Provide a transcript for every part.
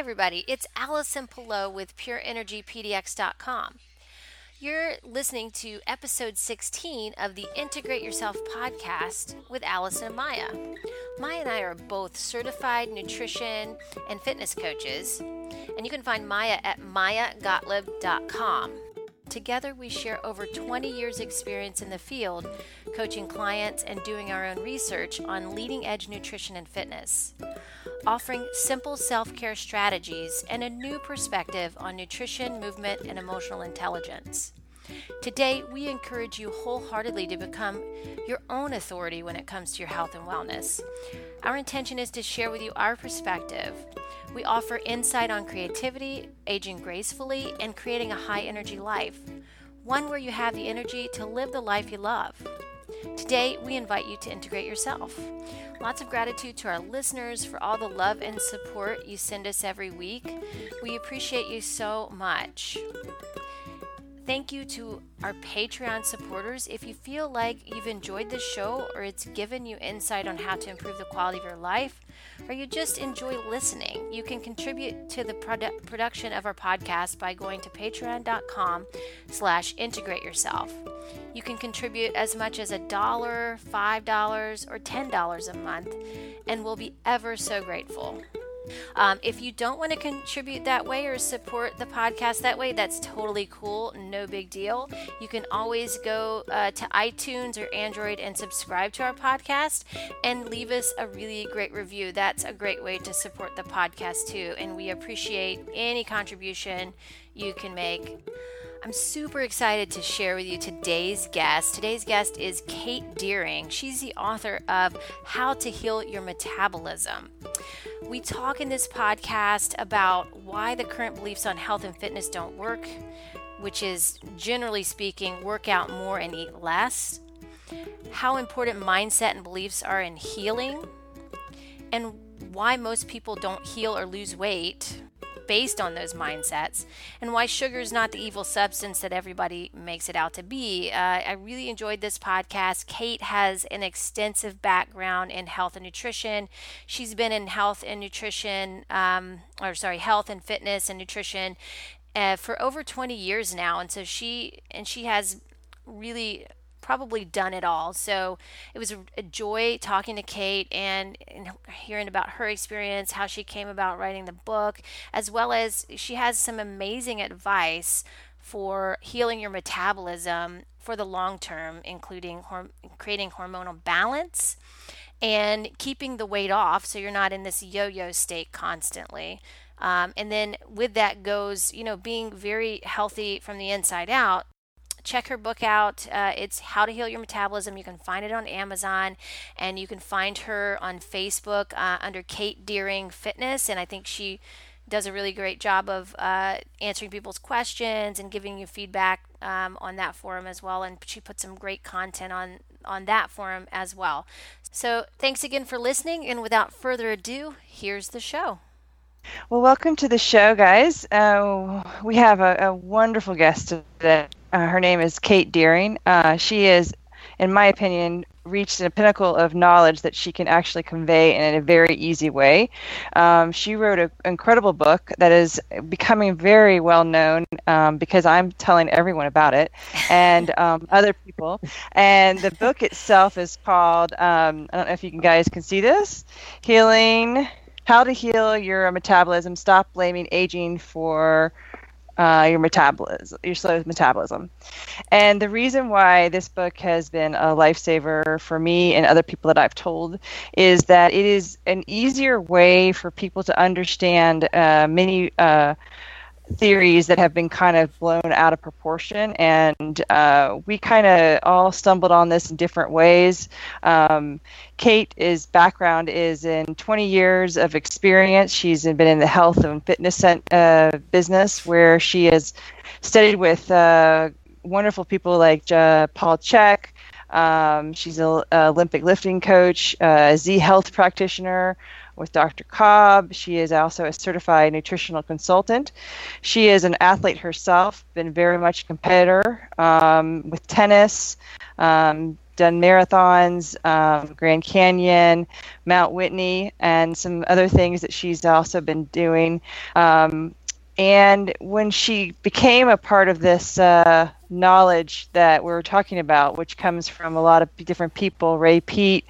everybody. It's Allison Pelot with PureEnergyPDX.com. You're listening to episode 16 of the Integrate Yourself podcast with Allison and Maya. Maya and I are both certified nutrition and fitness coaches, and you can find Maya at mayagottlieb.com. Together, we share over 20 years' experience in the field, coaching clients and doing our own research on leading edge nutrition and fitness, offering simple self care strategies and a new perspective on nutrition, movement, and emotional intelligence. Today, we encourage you wholeheartedly to become your own authority when it comes to your health and wellness. Our intention is to share with you our perspective we offer insight on creativity, aging gracefully, and creating a high energy life, one where you have the energy to live the life you love. Today, we invite you to integrate yourself. Lots of gratitude to our listeners for all the love and support you send us every week. We appreciate you so much. Thank you to our Patreon supporters. If you feel like you've enjoyed this show or it's given you insight on how to improve the quality of your life, or you just enjoy listening, you can contribute to the produ- production of our podcast by going to patreon.com slash integrate yourself. You can contribute as much as a dollar, five dollars, or ten dollars a month, and we'll be ever so grateful. Um, if you don't want to contribute that way or support the podcast that way, that's totally cool. No big deal. You can always go uh, to iTunes or Android and subscribe to our podcast and leave us a really great review. That's a great way to support the podcast too. And we appreciate any contribution you can make. I'm super excited to share with you today's guest. Today's guest is Kate Deering. She's the author of How to Heal Your Metabolism. We talk in this podcast about why the current beliefs on health and fitness don't work, which is generally speaking, work out more and eat less, how important mindset and beliefs are in healing, and why most people don't heal or lose weight based on those mindsets and why sugar is not the evil substance that everybody makes it out to be. Uh, I really enjoyed this podcast. Kate has an extensive background in health and nutrition. She's been in health and nutrition, um, or sorry, health and fitness and nutrition uh, for over 20 years now. And so she, and she has really probably done it all. So it was a, joy talking to Kate and, and, hearing about her experience, how she came about writing the book, as well as she has some amazing advice for healing your metabolism for the long term, including horm- creating hormonal balance and keeping the weight off so you're not in this yo yo state constantly. Um, and then with that goes, you know, being very healthy from the inside out check her book out. Uh, it's How to Heal Your Metabolism. You can find it on Amazon, and you can find her on Facebook uh, under Kate Deering Fitness. And I think she does a really great job of uh, answering people's questions and giving you feedback um, on that forum as well. And she puts some great content on on that forum as well. So thanks again for listening. And without further ado, here's the show. Well, welcome to the show, guys. Uh, we have a, a, wonderful guest today. Uh, her name is Kate Deering. Uh, she is, in my opinion, reached a pinnacle of knowledge that she can actually convey in a very easy way. Um, she wrote an incredible book that is becoming very well known um, because I'm telling everyone about it and um, other people. And the book itself is called, um, I don't know if you guys can see this, Healing how to heal your metabolism. Stop blaming aging for uh, your metabolism, your slow metabolism. And the reason why this book has been a lifesaver for me and other people that I've told is that it is an easier way for people to understand uh, many. Uh, theories that have been kind of blown out of proportion and uh, we kind of all stumbled on this in different ways. Um, kate's background is in 20 years of experience. She's been in the health and fitness uh, business where she has studied with uh, wonderful people like uh, paul chek um, she's an olympic lifting coach a z health practitioner with Dr. Cobb. She is also a certified nutritional consultant. She is an athlete herself, been very much a competitor um, with tennis, um, done marathons, um, Grand Canyon, Mount Whitney, and some other things that she's also been doing. Um, and when she became a part of this uh, knowledge that we're talking about, which comes from a lot of different people Ray Peat,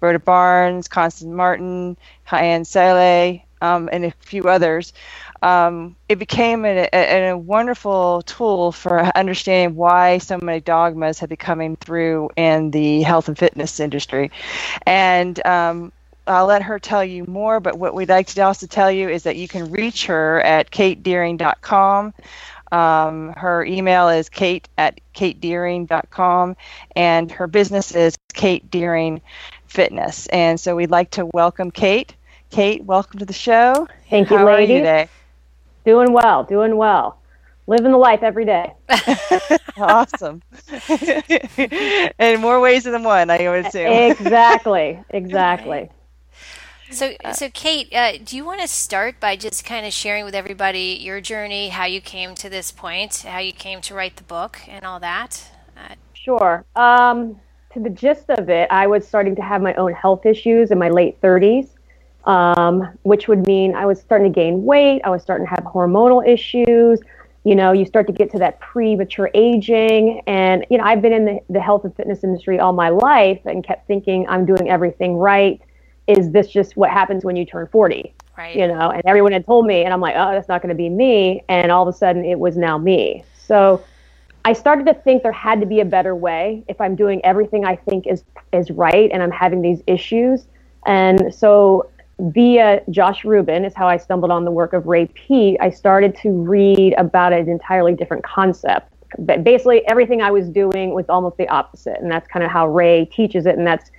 Broda Barnes, Constance Martin, Hans Selye, um, and a few others, um, it became a, a, a, wonderful tool for understanding why so many dogmas have been coming through in the health and fitness industry. And um, I'll let her tell you more, but what we'd like to also tell you is that you can reach her at katedeering.com. Um, her email is kate at katedeering.com, and her business is Kate Deering Fitness. And so we'd like to welcome Kate. Kate, welcome to the show. Thank you, How ladies. Are you today? Doing well, doing well. Living the life every day. awesome. In more ways than one, I would assume. Exactly, exactly. So, so Kate, uh, do you want to start by just kind of sharing with everybody your journey, how you came to this point, how you came to write the book, and all that? Uh, sure. Um, to the gist of it, I was starting to have my own health issues in my late 30s, um, which would mean I was starting to gain weight. I was starting to have hormonal issues. You know, you start to get to that premature aging. And, you know, I've been in the, the health and fitness industry all my life and kept thinking I'm doing everything right is this just what happens when you turn 40? Right. You know, and everyone had told me, and I'm like, oh, that's not going to be me. And all of a sudden, it was now me. So I started to think there had to be a better way if I'm doing everything I think is is right, and I'm having these issues. And so via Josh Rubin is how I stumbled on the work of Ray Peat. I started to read about an entirely different concept. But basically, everything I was doing was almost the opposite, and that's kind of how Ray teaches it, and that's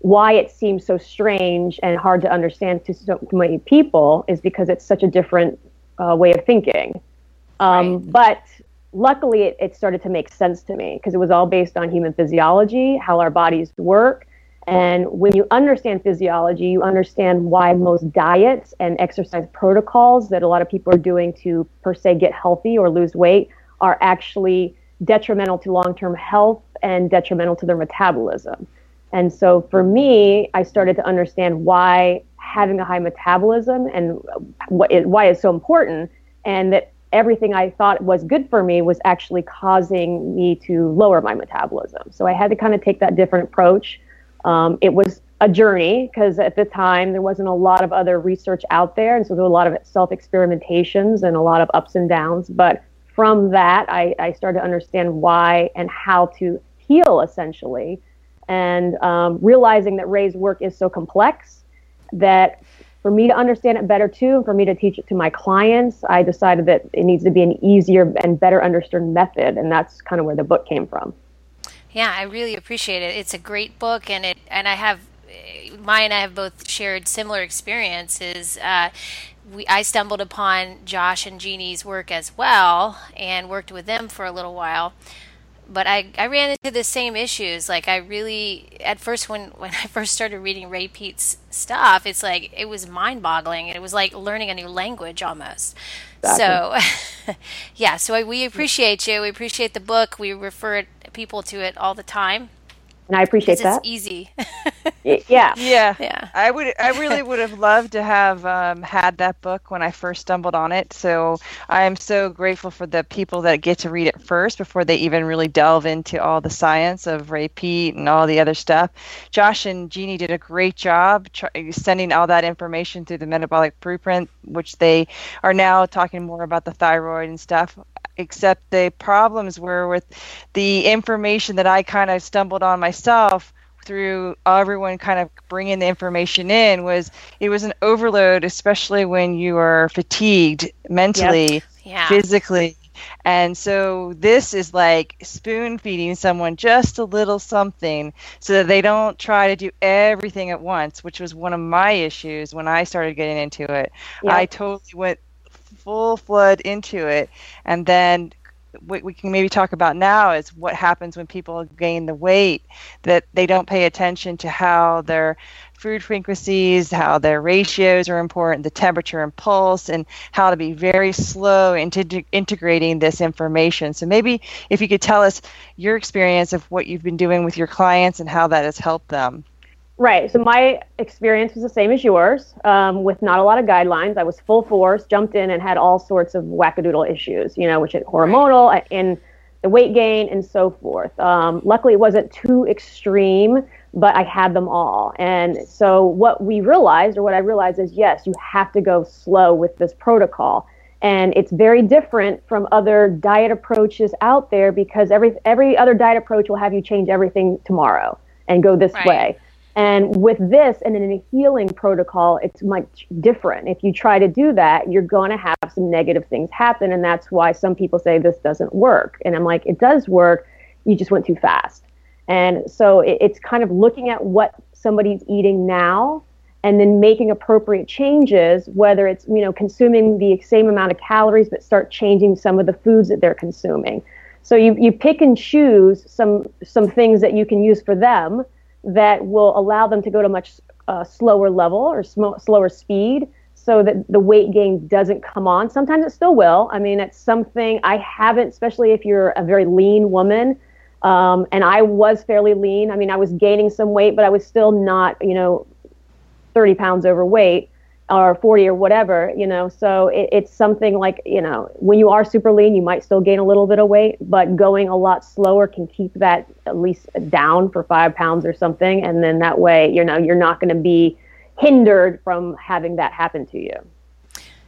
why it seems so strange and hard to understand to so many people is because it's such a different uh, way of thinking. Um, right. But luckily, it, it, started to make sense to me because it was all based on human physiology, how our bodies work. And when you understand physiology, you understand why most diets and exercise protocols that a lot of people are doing to, per se, get healthy or lose weight are actually detrimental to long term health and detrimental to their metabolism. And so for me, I started to understand why having a high metabolism and what it, why it's so important, and that everything I thought was good for me was actually causing me to lower my metabolism. So I had to kind of take that different approach. Um, it was a journey because at the time there wasn't a lot of other research out there, and so there were a lot of self experimentations and a lot of ups and downs. But from that, I, I started to understand why and how to heal essentially and um, realizing that Ray's work is so complex that for me to understand it better too, and for me to teach it to my clients, I decided that it needs to be an easier and better understood method, and that's kind of where the book came from. Yeah, I really appreciate it. It's a great book, and it and I have Maya and I have both shared similar experiences. Uh, we, I stumbled upon Josh and Jeannie's work as well, and worked with them for a little while but I, I ran into the same issues. Like I really at first when when I first started reading Ray Peat's stuff, it's like it was mind boggling. It was like learning a new language almost. Exactly. So yeah, so I, we appreciate you. We appreciate the book. We refer people to it all the time and I appreciate that. It's easy. yeah. Yeah. Yeah. I would. I really would have loved to have um, had that book when I first stumbled on it. So I am so grateful for the people that get to read it first before they even really delve into all the science of Ray Peat and all the other stuff. Josh and Jeannie did a great job tr- sending all that information through the metabolic blueprint, which they are now talking more about the thyroid and stuff except the problems were with the information that I kind of stumbled on myself through everyone kind of bringing the information in was it was an overload especially when you are fatigued mentally yep. yeah. physically and so this is like spoon feeding someone just a little something so that they don't try to do everything at once, which was one of my issues when I started getting into it. Yep. I totally went full flood into it and then what we can maybe talk about now is what happens when people gain the weight that they don't pay attention to how their food frequencies, how their ratios are important, the temperature and pulse, and how to be very slow into integrating this information. So maybe if you could tell us your experience of what you've been doing with your clients and how that has helped them. Right. So my experience was the same as yours, um, with not a lot of guidelines. I was full force, jumped in, and had all sorts of wackadoodle issues. You know, which is hormonal uh, and the weight gain and so forth. Um, luckily, it wasn't too extreme, but I had them all. And so what we realized, or what I realized, is yes, you have to go slow with this protocol. And it's very different from other diet approaches out there because every every other diet approach will have you change everything tomorrow and go this right. way. And with this and in a healing protocol, it's much different. If you try to do that, you're going to have some negative things happen. And that's why some people say this doesn't work. And I'm like, it does work. You just went too fast. And so it, it's kind of looking at what somebody's eating now and then making appropriate changes, whether it's, you know, consuming the same amount of calories, but start changing some of the foods that they're consuming. So you, you pick and choose some, some things that you can use for them that will allow them to go to much uh, slower level or sm- slower speed so that the weight gain doesn't come on. Sometimes it still will. I mean, it's something I haven't, especially if you're a very lean woman. Um, and I was fairly lean. I mean, I was gaining some weight, but I was still not, you know, 30 pounds overweight or 40 or whatever, you know. So it, it's something like, you know, when you are super lean, you might still gain a little bit of weight, but going a lot slower can keep that at least down for five pounds or something. And then that way, you know, you're not going to be hindered from having that happen to you.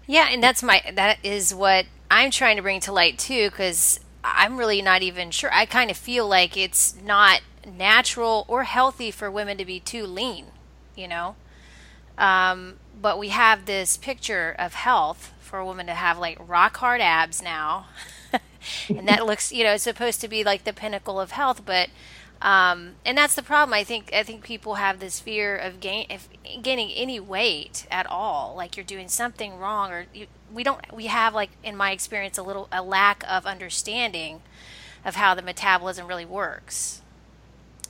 Yeah, and that's my that is what I'm trying to bring to light too cuz I'm really not even sure. I kind of feel like it's not natural or healthy for women to be too lean, you know. Um, but we have this picture of health for a woman to have like rock hard abs now. and that looks, you know, it's supposed to be like the pinnacle of health, but um, and that's the problem. I think I think people have this fear of gain if gaining any weight at all, like you're doing something wrong, or you, we don't. We have like in my experience a little a lack of understanding of how the metabolism really works.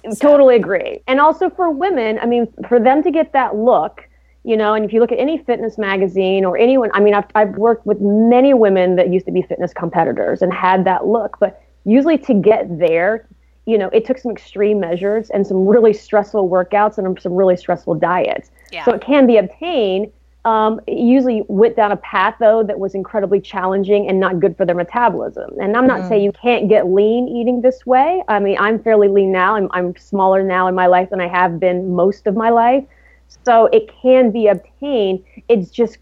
So. Totally agree. And also for women, I mean, for them to get that look, you know and if you look at any fitness magazine or anyone i mean I've, I've worked with many women that used to be fitness competitors and had that look but usually to get there you know it took some extreme measures and some really stressful workouts and some really stressful diets yeah. so it can be obtained um, usually went down a path though that was incredibly challenging and not good for their metabolism. And I'm not mm. saying you can't get lean eating this way. I mean, I'm fairly lean now. I'm, I'm smaller now in my life than I have been most of my life. So it can be obtained. It's just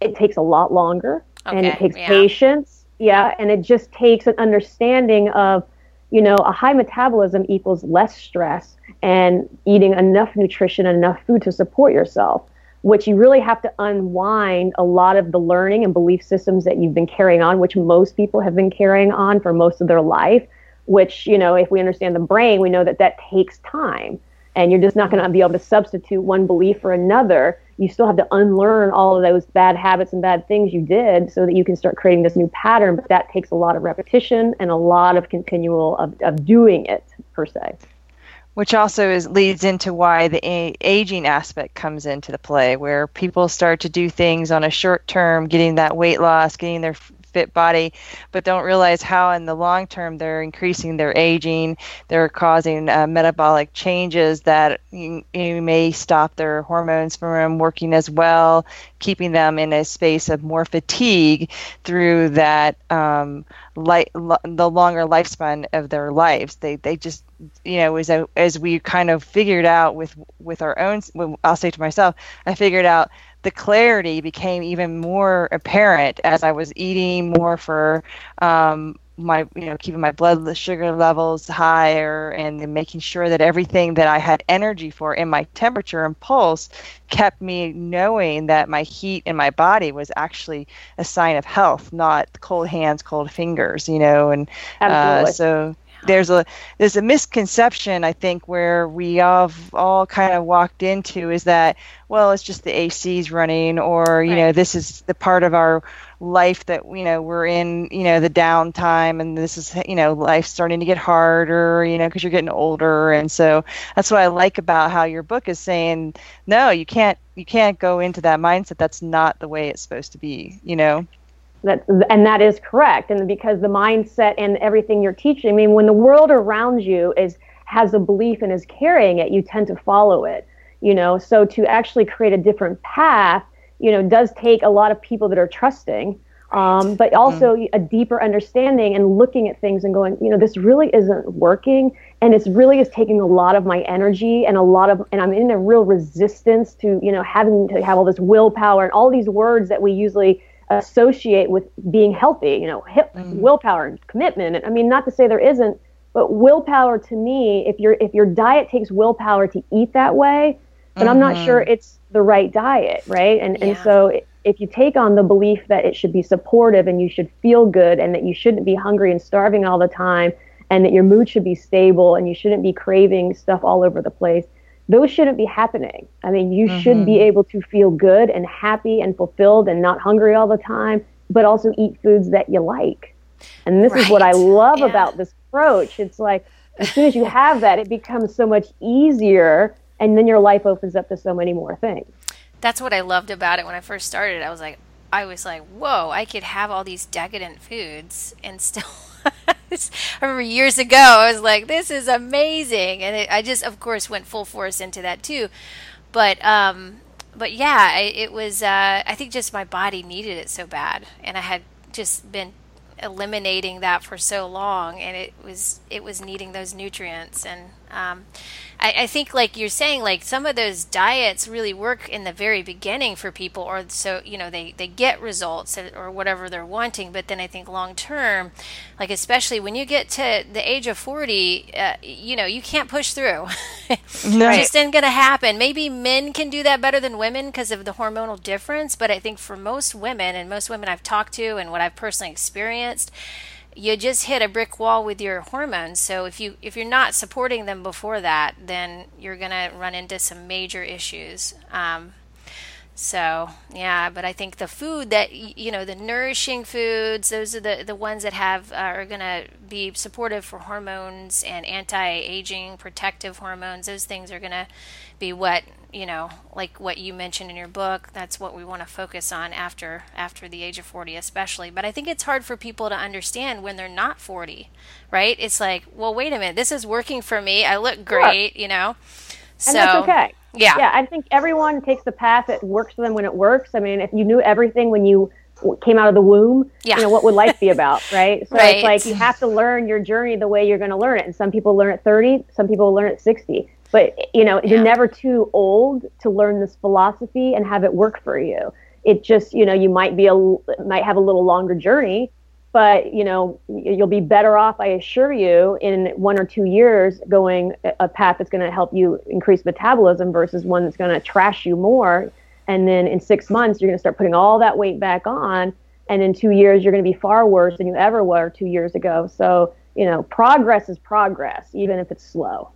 it takes a lot longer okay, and it takes yeah. patience. Yeah, and it just takes an understanding of, you know, a high metabolism equals less stress and eating enough nutrition, and enough food to support yourself, which you really have to unwind a lot of the learning and belief systems that you've been carrying on, which most people have been carrying on for most of their life, which, you know, if we understand the brain, we know that that takes time and you're just not going to be able to substitute one belief for another you still have to unlearn all of those bad habits and bad things you did so that you can start creating this new pattern but that takes a lot of repetition and a lot of continual of, of doing it per se. Which also is leads into why the a- aging aspect comes into the play where people start to do things on a short term getting that weight loss getting their fit body, but don't realize how in the long term they're increasing their aging, they're causing uh, metabolic changes that you, you, may stop their hormones from working as well, keeping them in a space of more fatigue through that um, li- lo- the longer lifespan of their lives. They they just you know as as we kind of figured out with with our own. I'll say to myself, I figured out the clarity became even more apparent as I was eating more for um, my, you know, keeping my blood sugar levels higher and making sure that everything that I had energy for in my temperature and pulse kept me knowing that my heat in my body was actually a sign of health, not cold hands, cold fingers, you know, and uh, so there's a there's a misconception I think where we all all kind of walked into is that well it's just the AC's running or you right. know this is the part of our life that you know we're in you know the downtime and this is you know life starting to get harder you know because you're getting older. And so that's what I like about how your book is saying no you can't you can't go into that mindset. That's not the way it's supposed to be you know that and that is correct. And because the mindset and everything you're teaching i mean when the world around you is has a belief and is carrying it you tend to follow it you know? So to actually create a different path you know does take a lot of people that are trusting um, but also mm. a deeper understanding and looking at things and going you know this really isn't working. And it's really is taking a lot of my energy and a lot of and i'm in a real resistance to you know having to have all this willpower and all these words that we usually associate with being healthy, you know, hip, mm. willpower and commitment. And I mean, not to say there isn't, but willpower to me, if your if your diet takes willpower to eat that way, then mm-hmm. I'm not sure mm-hmm. it's the right diet, right? And yeah. and so if you take on the belief that it should be supportive and you should feel good and that you shouldn't be hungry and starving all the time and that your mood should be stable and you shouldn't be craving stuff all over the place, those shouldn't be happening. I mean, you mm-hmm. should be able to feel good and happy and fulfilled and not hungry all the time, but also eat foods that you like. And this right. is what I love yeah. about this approach. It's like as soon as you have that, it becomes so much easier, and then your life opens up to so many more things. That's what I loved about it when I first started. I was like, I was like, whoa, I could have all these decadent foods and still I remember years ago, I was like, this is amazing. And it, I just, of course, went full force into that too. But, um, but yeah, it was, uh, I think just my body needed it so bad. And I had just been eliminating that for so long and it was it was needing those nutrients and um, I, I, think like you're saying like some of those diets really work in the very beginning for people or so you know they, they get results or whatever they're wanting but then i think long term like especially when you get to the age of 40 uh, you know you can't push through. It just isn't going to happen. Maybe men can do that better than women because of the hormonal difference but i think for most women and most women i've talked to and what i've personally experienced you just hit a brick wall with your hormones. So if you if you're not supporting them before that, then you're gonna run into some major issues. Um, so yeah, but I think the food that you know, the nourishing foods, those are the the ones that have uh, are gonna be supportive for hormones and anti-aging, protective hormones. Those things are gonna be what you know, like what you mentioned in your book. That's what we want to focus on after after the age of forty, especially. But I think it's hard for people to understand when they're not forty, right? It's like, well, wait a minute, this is working for me. I look great, you know. So, and that's okay yeah. Yeah, I think everyone takes the path that works for them when it works. I mean, if you knew everything when you came out of the womb, yeah. you know, what would life be about, right? So right. it's like you have to learn your journey the way you're going to learn it. And some people learn at 30, some people learn at 60. But, you know, yeah. you're never too old to learn this philosophy and have it work for you. It just, you know, you might be a might have a little longer journey, but you know you'll be better off i assure you in one or two years going a path that's going to help you increase metabolism versus one that's going to trash you more and then in six months you're going to start putting all that weight back on and in two years you're going to be far worse than you ever were two years ago so you know progress is progress even if it's slow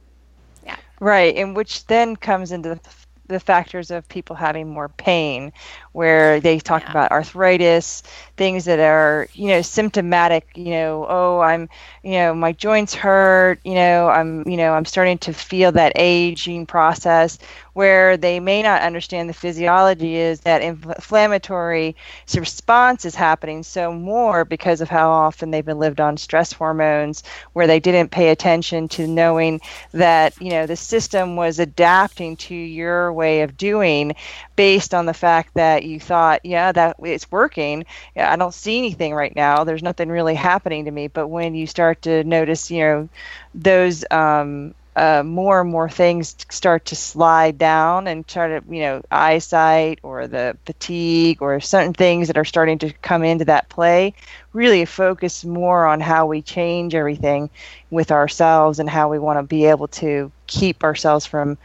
right and which then comes into the the factors of people having more pain, where they talk yeah. about arthritis, things that are, you know, symptomatic, you know, oh, I'm, you know, my joints hurt, you know, I'm, you know, I'm starting to feel that aging process where they may not understand the physiology is that inflammatory response is happening so more because of how often they've been lived on stress hormones where they didn't pay attention to knowing that you know the system was adapting to your way of doing based on the fact that you thought yeah that it's working. I don't see anything right now. There's nothing really happening to me. But when you start to notice you know those um, uh, more and more things start to slide down and try to, you know, eyesight or the fatigue or certain things that are starting to come into that play, really focus more on how we change everything with ourselves and how we want to be able to keep ourselves from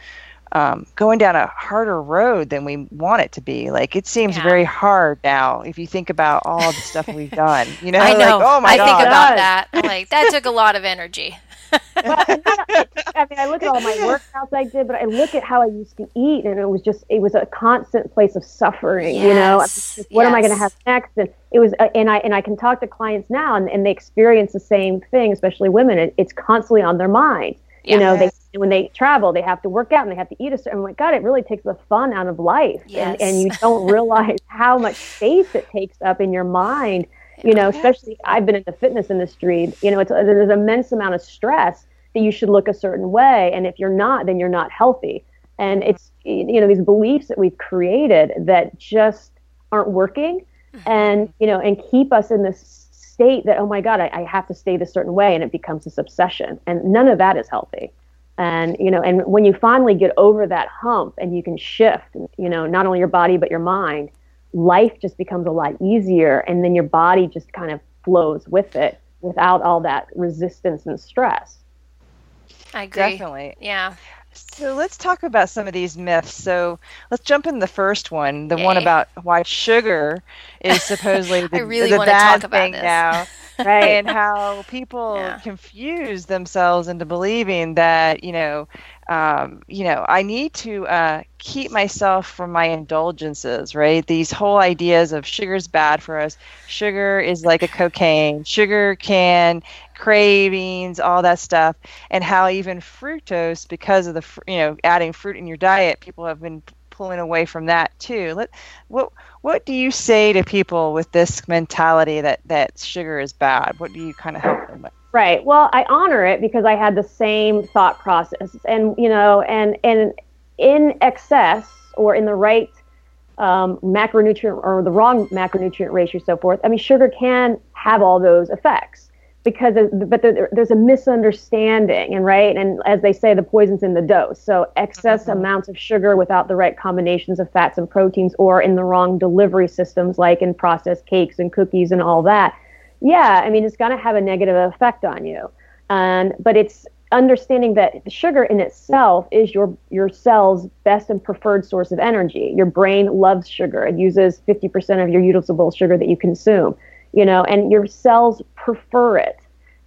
um, going down a harder road than we want it to be. Like it seems yeah. very hard now if you think about all the stuff we've done. You know, I know. Like, oh my I God. think about that. Like that took a lot of energy. I mean, I look at all my workouts I did, but I look at how I used to eat, and it was just it was a constant place of suffering. Yes. You know, just, what yes. am I going to have next? And it was, uh, and I and I can talk to clients now, and, and they experience the same thing, especially women. It, it's constantly on their mind. You know, they when they travel, they have to work out and they have to eat a certain. Oh my God, it really takes the fun out of life, Yes. and and you don't realize how much space it takes up in your mind. You know, especially I've been in the fitness industry. You know, it's there's an immense amount of stress that you should look a certain way, and if you're not, then you're not healthy. And it's you know these beliefs that we've created that just aren't working, mm-hmm. and you know, and keep us in this state that oh my god, I, I have to stay this certain way, and it becomes this obsession, and none of that is healthy. And you know, and when you finally get over that hump, and you can shift, you know, not only your body but your mind, life just becomes a lot easier, and then your body just kind of flows with it without all that resistance and stress. I agree. Definitely. Yeah. So let's talk about some of these myths. So let's jump in the first one, the one about why sugar is supposedly the, really the wanna bad talk about thing this. now. Right. and how people Yeah. confuse themselves into believing that you know um, you know i need to uh, keep myself from my indulgences right these whole ideas of sugar's bad for us sugar is like a cocaine sugar can cravings all that stuff and how even fructose because of the fr- you know adding fruit in your diet people have been pulling away from that too let what what do you say to people with this mentality that that sugar is bad? What do you kind of help them with? Right. Well, I honor it because I had the same thought process, and you know, and and in excess or in the right um, macronutrient or the wrong macronutrient ratio, so forth. I mean, sugar can have all those effects because, of, but there, there's a misunderstanding, and right, and as they say, the poison's in the dose. So excess mm-hmm. amounts of sugar without the right combinations of fats and proteins, or in the wrong delivery systems, like in processed cakes and cookies and all that yeah i mean it's going to have a negative effect on you. And but it's understanding that sugar in itself is your your cell's best and preferred source of energy. Your brain loves sugar. It uses 50% of your usable sugar that you consume you know and your cells prefer it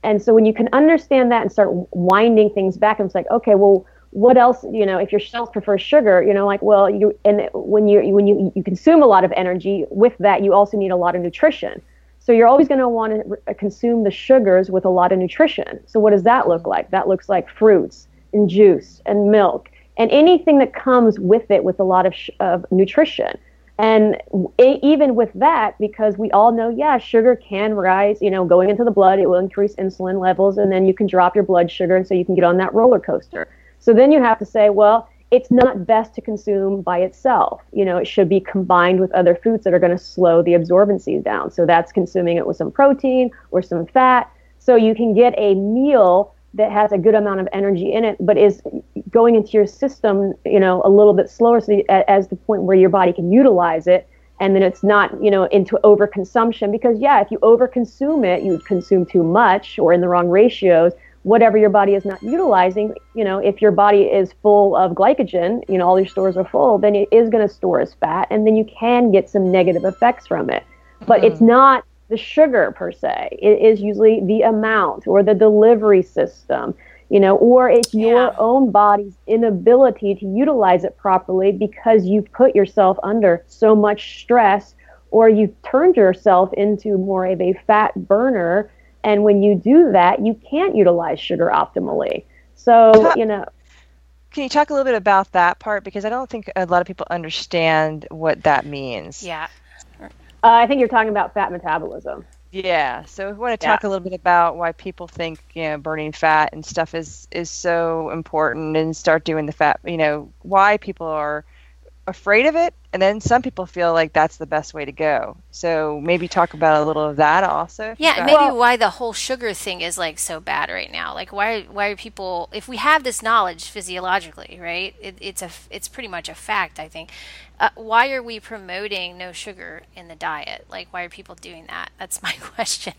and so when you can understand that and start winding things back it's like okay well what else you know if your cells prefer sugar you know like well you and when you when you you consume a lot of energy with that you also need a lot of nutrition so you're always going to want to consume the sugars with a lot of nutrition. So what does that look like? That looks like fruits and juice and milk and anything that comes with it with a lot of, of nutrition. And even with that, because we all know, yeah, sugar can rise, you know, going into the blood, it will increase insulin levels, and then you can drop your blood sugar, and so you can get on that roller coaster. So then you have to say, well, it's not best to consume by itself. You know, it should be combined with other foods that are going to slow the absorbency down. So that's consuming it with some protein or some fat. So you can get a meal that has a good amount of energy in it, but is going into your system, you know, a little bit slower, so the, as the point where your body can utilize it, and then it's not, you know, into overconsumption. Because yeah, if you overconsume it, you consume too much or in the wrong ratios whatever your body is not utilizing, you know, if your body is full of glycogen, you know, all your stores are full, then it is going to store as fat, and then you can get some negative effects from it. But it's mm-hmm. not the sugar per se. It is usually the amount or the delivery system, you know, or it's your own body's inability to utilize it properly because you've put yourself under so much stress or you've turned yourself into more of a fat burner and when you do that, you can't utilize sugar optimally. So, you know, Can you talk a little bit about that part? Because I don't think a lot of people understand what that means. Yeah. Uh, I think you're talking about fat metabolism. Yeah. So we want to Yeah. talk a little bit about why people think you know burning fat and stuff is is so important, and start doing the fat. You know why people are afraid of it, and then some people feel like that's the best way to go. So maybe talk about a little of that also. Yeah, you've and got- maybe why the whole sugar thing is like so bad right now. Like why why are people if we have this knowledge physiologically, right? It, it's a it's pretty much a fact, I think. Uh, why are we promoting no sugar in the diet? Like why are people doing that? That's my question.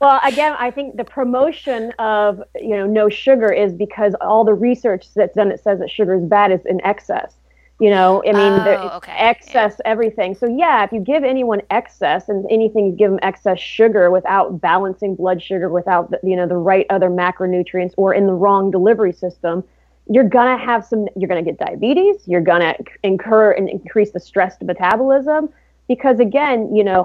Well, again, I think the promotion of you know no sugar is because all the research that's done it says that sugar is bad is in excess. You know, I mean, Oh, okay. excess everything. So yeah, if you give anyone excess and anything, you give them excess sugar without balancing blood sugar, without the, you know the right other macronutrients, or in the wrong delivery system, you're gonna have some. You're gonna get diabetes. You're gonna incur and increase the stress to metabolism because again, you know,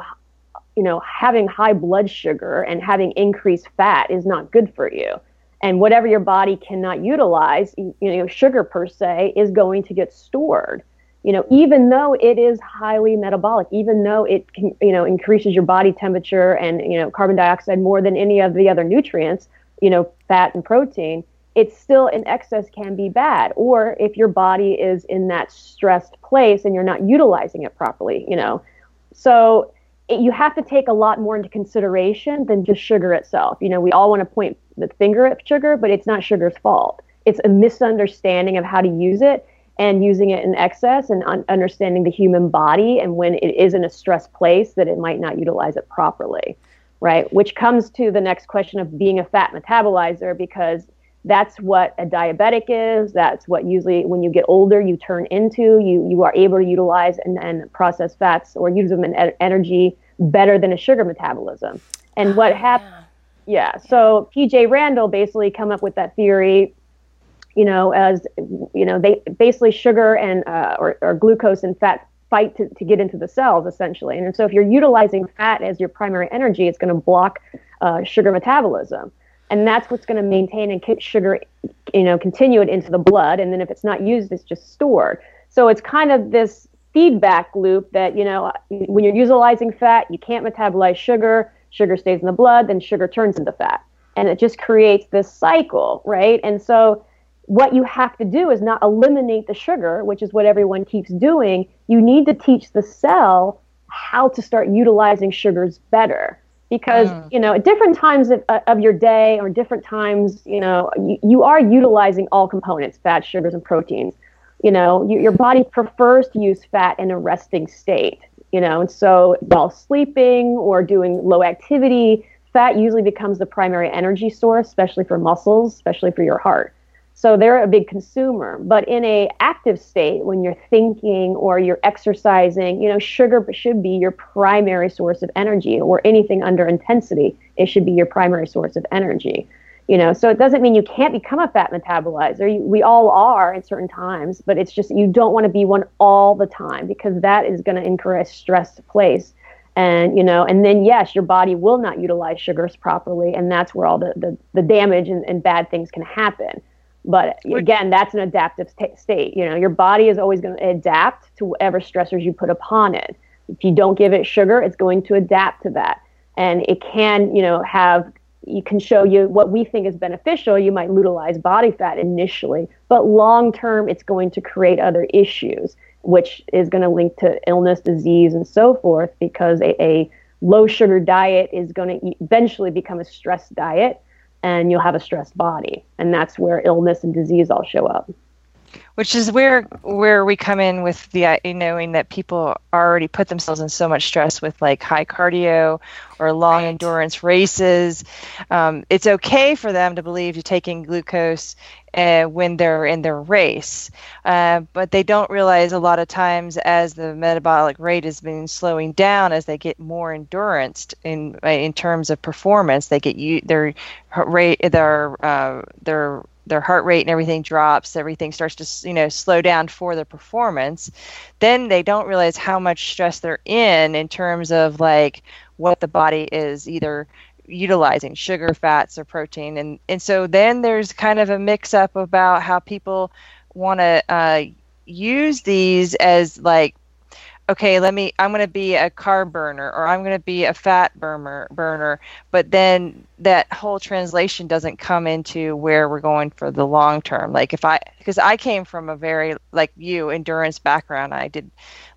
you know, having high blood sugar and having increased fat is not good for you and whatever your body cannot utilize you know sugar per se is going to get stored. You know even though it is highly metabolic even though it can you know increases your body temperature and you know carbon dioxide more than any of the other nutrients you know fat and protein it's still in excess can be bad. Or if your body is in that stressed place and you're not utilizing it properly you know. So it, you have to take a lot more into consideration than just sugar itself. You know, we all want to point the finger at sugar, but it's not sugar's fault. It's a misunderstanding of how to use it and using it in excess and un- understanding the human body and when it is in a stress place that it might not utilize it properly, right? Which comes to the next question of being a fat metabolizer because that's what a diabetic is. That's what usually when you get older you turn into. You you are able to utilize and, and process fats or use them in e- energy better than a sugar metabolism. And what happened? Yeah. So PJ Randle basically come up with that theory. You know, as you know, they basically sugar and uh, or, or glucose and fat fight to, to get into the cells essentially. And so if you're utilizing fat as your primary energy, it's going to block uh, sugar metabolism and that's what's going to maintain and keep sugar you know continue it into the blood. And then if it's not used it's just stored. So it's kind of this feedback loop that you know when you're utilizing fat you can't metabolize sugar. Sugar stays in the blood then sugar turns into fat. And it just creates this cycle right? And so what you have to do is not eliminate the sugar which is what everyone keeps doing. You need to teach the cell how to start utilizing sugars better because mm. you know at different times of, uh, of, your day or different times you know you, you are utilizing all components fat sugars and proteins you know you, your body prefers to use fat in a resting state you know and so while sleeping or doing low activity fat usually becomes the primary energy source especially for muscles especially for your heart so they're a big consumer. But in a active state, when you're thinking or you're exercising, you know, sugar should be your primary source of energy or anything under intensity, it should be your primary source of energy. You know, so it doesn't mean you can't become a fat metabolizer. You, we all are at certain times, but it's just you don't want to be one all the time because that is going to incur a stressed place and you know and then yes your body will not utilize sugars properly and that's where all the the, the damage and, and bad things can happen but again, that's an adaptive t- state. You know, your body is always going to adapt to whatever stressors you put upon it. If you don't give it sugar, it's going to adapt to that. And it can, you know, have, you can show you what we think is beneficial. You might utilize body fat initially, but long term, it's going to create other issues, which is going to link to illness, disease, and so forth, because a, a low sugar diet is going to eventually become a stress diet and you'll have a stressed body. And that's where illness and disease all show up which is where where we come in with the uh, knowing that people already put themselves in so much stress with like high cardio or long right. endurance races. Um, it's okay for them to believe you're taking glucose uh, when they're in their race, uh, but they don't realize a lot of times as the metabolic rate has been slowing down as they get more endurance in uh, in terms of performance, they get you their rate their uh, their their heart rate and everything drops everything starts to you know slow down for their performance then they don't realize how much stress they're in in terms of like what the body is either utilizing sugar fats or protein. And and so then there's kind of a mix up about how people want to uh, use these as like okay, let me, I'm going to be a carb burner or I'm going to be a fat burner, burner, but then that whole translation doesn't come into where we're going for the long term. Like if I, because I came from a very, like you, endurance background. I did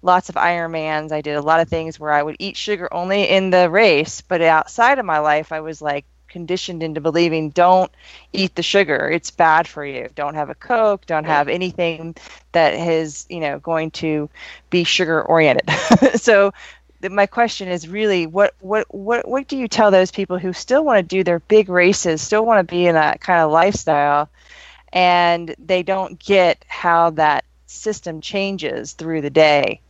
lots of Ironmans. I did a lot of things where I would eat sugar only in the race, but outside of my life, I was like, conditioned into believing don't eat the sugar. It's bad for you. Don't have a coke. Don't have anything that is you know going to be sugar oriented. So my question is really what what what what do you tell those people who still want to do their big races still want to be in that kind of lifestyle and they don't get how that system changes through the day.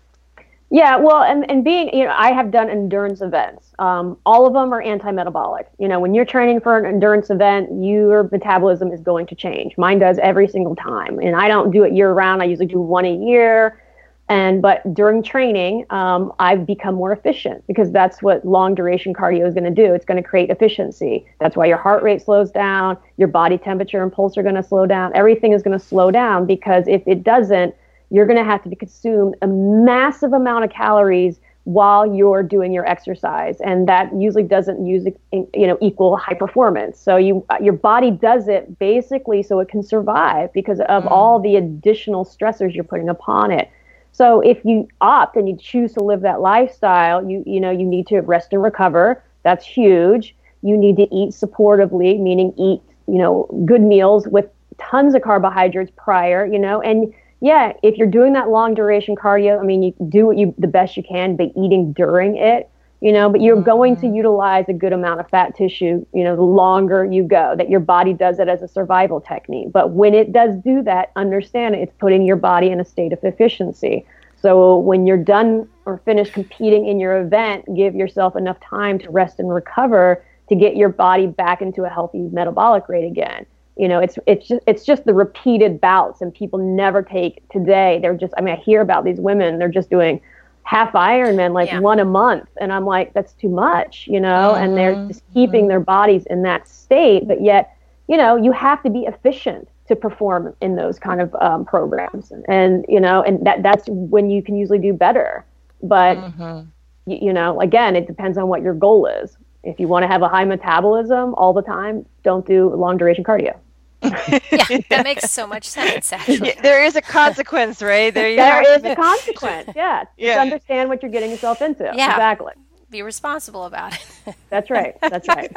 Yeah, well, and, and being, you know, I have done endurance events. Um, all of them are anti metabolic. You know, when you're training for an endurance event, your metabolism is going to change. Mine does every single time. And I don't do it year round. I usually do one a year. And, but during training, um, I've become more efficient because that's what long duration cardio is going to do. It's going to create efficiency. That's why your heart rate slows down, your body temperature and pulse are going to slow down. Everything is going to slow down because if it doesn't, you're going to have to consume a massive amount of calories while you're doing your exercise. And that usually doesn't use you know equal high performance. So you your body does it basically so it can survive because of mm. all the additional stressors you're putting upon it. So if you opt and you choose to live that lifestyle you you know you need to rest and recover. That's huge. You need to eat supportively meaning eat you know good meals with tons of carbohydrates prior you know and yeah, if you're doing that long duration cardio, I mean, you do what you the best you can, but eating during it, you know, but you're mm-hmm. going to utilize a good amount of fat tissue, you know, the longer you go, that your body does it as a survival technique. But when it does do that, understand it's putting your body in a state of efficiency. So when you're done or finished competing in your event, give yourself enough time to rest and recover to get your body back into a healthy metabolic rate again you know it's it's just it's just the repeated bouts and people never take today they're just i mean i hear about these women they're just doing half ironman like yeah. one a month and i'm like that's too much you know mm-hmm. and they're mm-hmm. just keeping their bodies in that state but yet you know you have to be efficient to perform in those kind of um, programs and, and, you know and that that's when you can usually do better but mm-hmm. you, you know again it depends on what your goal is if you want to have a high metabolism all the time don't do long duration cardio yeah, that makes so much sense. Actually, yeah, there is a consequence, right? There, there is a consequence. Yeah, yeah. To understand what you're getting yourself into. Yeah, exactly. Be responsible about it. That's right. That's right.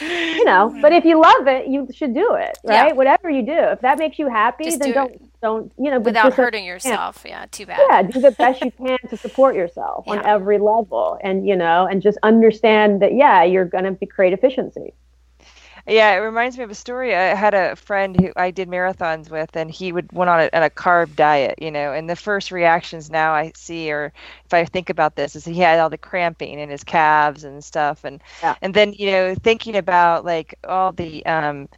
you know, but if you love it, you should do it, right? Yeah. Whatever you do, if that makes you happy, Just then do don't it. don't you know without hurting yourself. Yeah, too bad. Yeah, do the best you can to support yourself yeah. on every level, and you know, and just understand that yeah, you're going to create efficiency. Yeah, it reminds me of a story. I had a friend who I did marathons with, and he would went on a, on a carb diet, you know. And the first reactions now I see, or if I think about this, is he had all the cramping in his calves and stuff, and yeah. and then you know thinking about like all the um,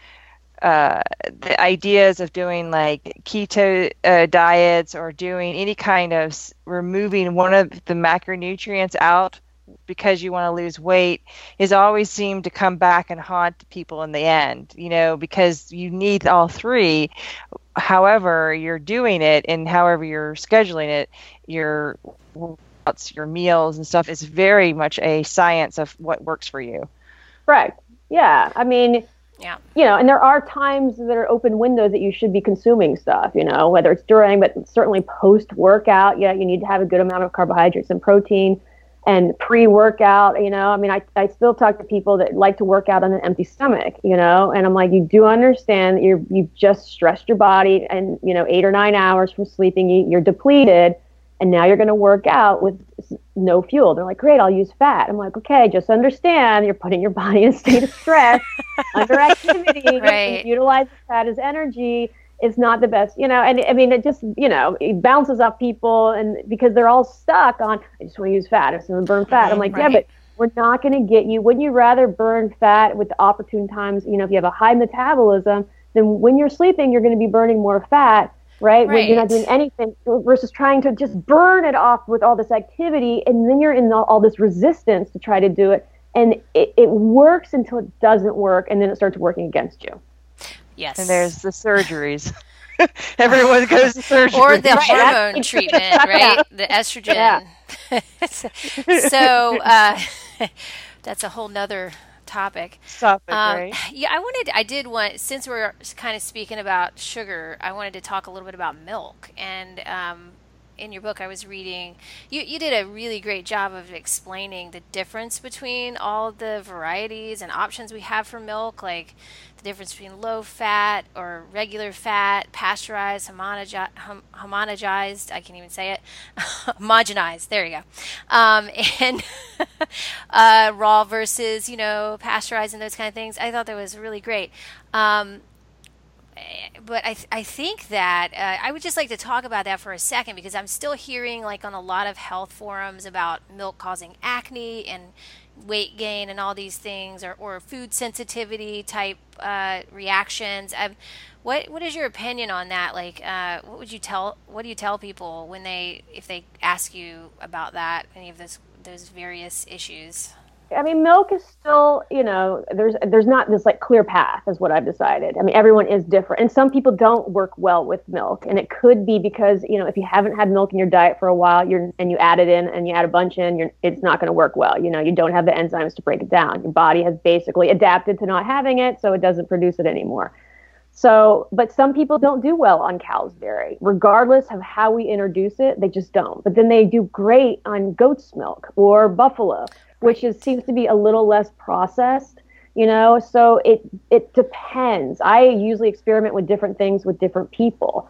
uh, the ideas of doing like keto uh, diets or doing any kind of removing one of the macronutrients out because you want to lose weight is always seemed to come back and haunt people in the end, you know, because you need all three. However, you're doing it and however you're scheduling it, your your meals and stuff is very much a science of what works for you. Correct. Yeah. I mean, yeah. You know, and there are times that are open windows that you should be consuming stuff, you know, whether it's during, but certainly post workout. Yeah, you need to have a good amount of carbohydrates and protein and pre-workout you know i mean I, I still talk to people that like to work out on an empty stomach you know and i'm like you do understand that you're you've just stressed your body and you know eight or nine hours from sleeping you, you're depleted and now you're going to work out with no fuel they're like great i'll use fat i'm like okay just understand you're putting your body in a state of stress under activity right. utilize fat as energy is not the best, you know. And I mean, it just, you know, it bounces off people, and because they're all stuck on, I just want to use fat, I just want to burn fat. I'm like, right. yeah, but we're not going to get you. Wouldn't you rather burn fat with the opportune times? You know, if you have a high metabolism, then when you're sleeping, you're going to be burning more fat, right? right? When you're not doing anything versus trying to just burn it off with all this activity, and then you're in all, all this resistance to try to do it, and it, it works until it doesn't work, and then it starts working against you. Yes. And there's the surgeries. Everyone goes to surgery. Or the hormone treatment, right? The estrogen. so uh, that's a whole nother topic. Topic, um, right? Yeah, I wanted, I did want, since we're kind of speaking about sugar, I wanted to talk a little bit about milk. And um, in your book I was reading, you, you did a really great job of explaining the difference between all the varieties and options we have for milk, like the difference between low fat or regular fat, pasteurized, homogenized, I can't even say it, homogenized, there you go, um, and uh, raw versus, you know, pasteurized and those kind of things. I thought that was really great. Um, but I, th- I think that uh, I would just like to talk about that for a second because I'm still hearing like on a lot of health forums about milk causing acne and weight gain and all these things or, or food sensitivity type uh, reactions. What what is your opinion on that? Like, uh, what would you tell? What do you tell people when they if they ask you about that? Any of those those various issues? I mean, milk is still, you know, there's there's not this like clear path, is what I've decided. I mean, everyone is different, and some people don't work well with milk, and it could be because you know if you haven't had milk in your diet for a while, you're and you add it in and you add a bunch in, it's not going to work well. You know, you don't have the enzymes to break it down. Your body has basically adapted to not having it, so it doesn't produce it anymore. So, but some people don't do well on cow's dairy, regardless of how we introduce it. They just don't. But then they do great on goat's milk or buffalo which is seems to be a little less processed you know? So it it depends. I usually experiment with different things with different people.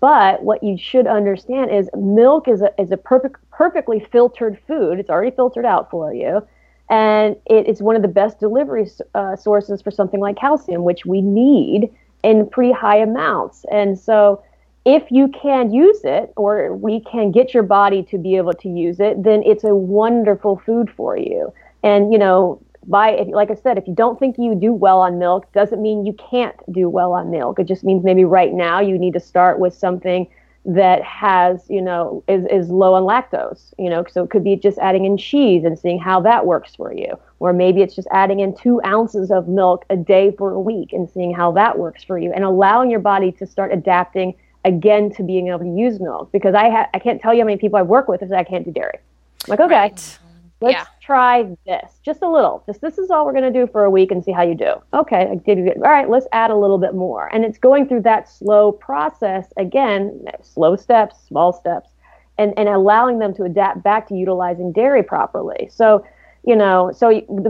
But what you should understand is milk is a, is a perfect perfectly filtered food. It's already filtered out for you. And it is one of the best delivery uh, sources for something like calcium which we need in pretty high amounts. And so if you can use it or we can get your body to be able to use it, then it's a wonderful food for you. And, you know, by if, like I said, if you don't think you do well on milk, doesn't mean you can't do well on milk. It just means maybe right now you need to start with something that has, you know, is, is low on lactose, you know, so it could be just adding in cheese and seeing how that works for you. Or maybe it's just adding in two ounces of milk a day for a week and seeing how that works for you and allowing your body to start adapting again to being able to use milk because I ha- I can't tell you how many people I've worked with that say I can't do dairy. I'm like, okay, right. let's yeah. try this just a little. Just this is all we're going to do for a week and see how you do. Okay, I did good. All right, let's add a little bit more. And it's going through that slow process again, slow steps, small steps, and and allowing them to adapt back to utilizing dairy properly. So you know, so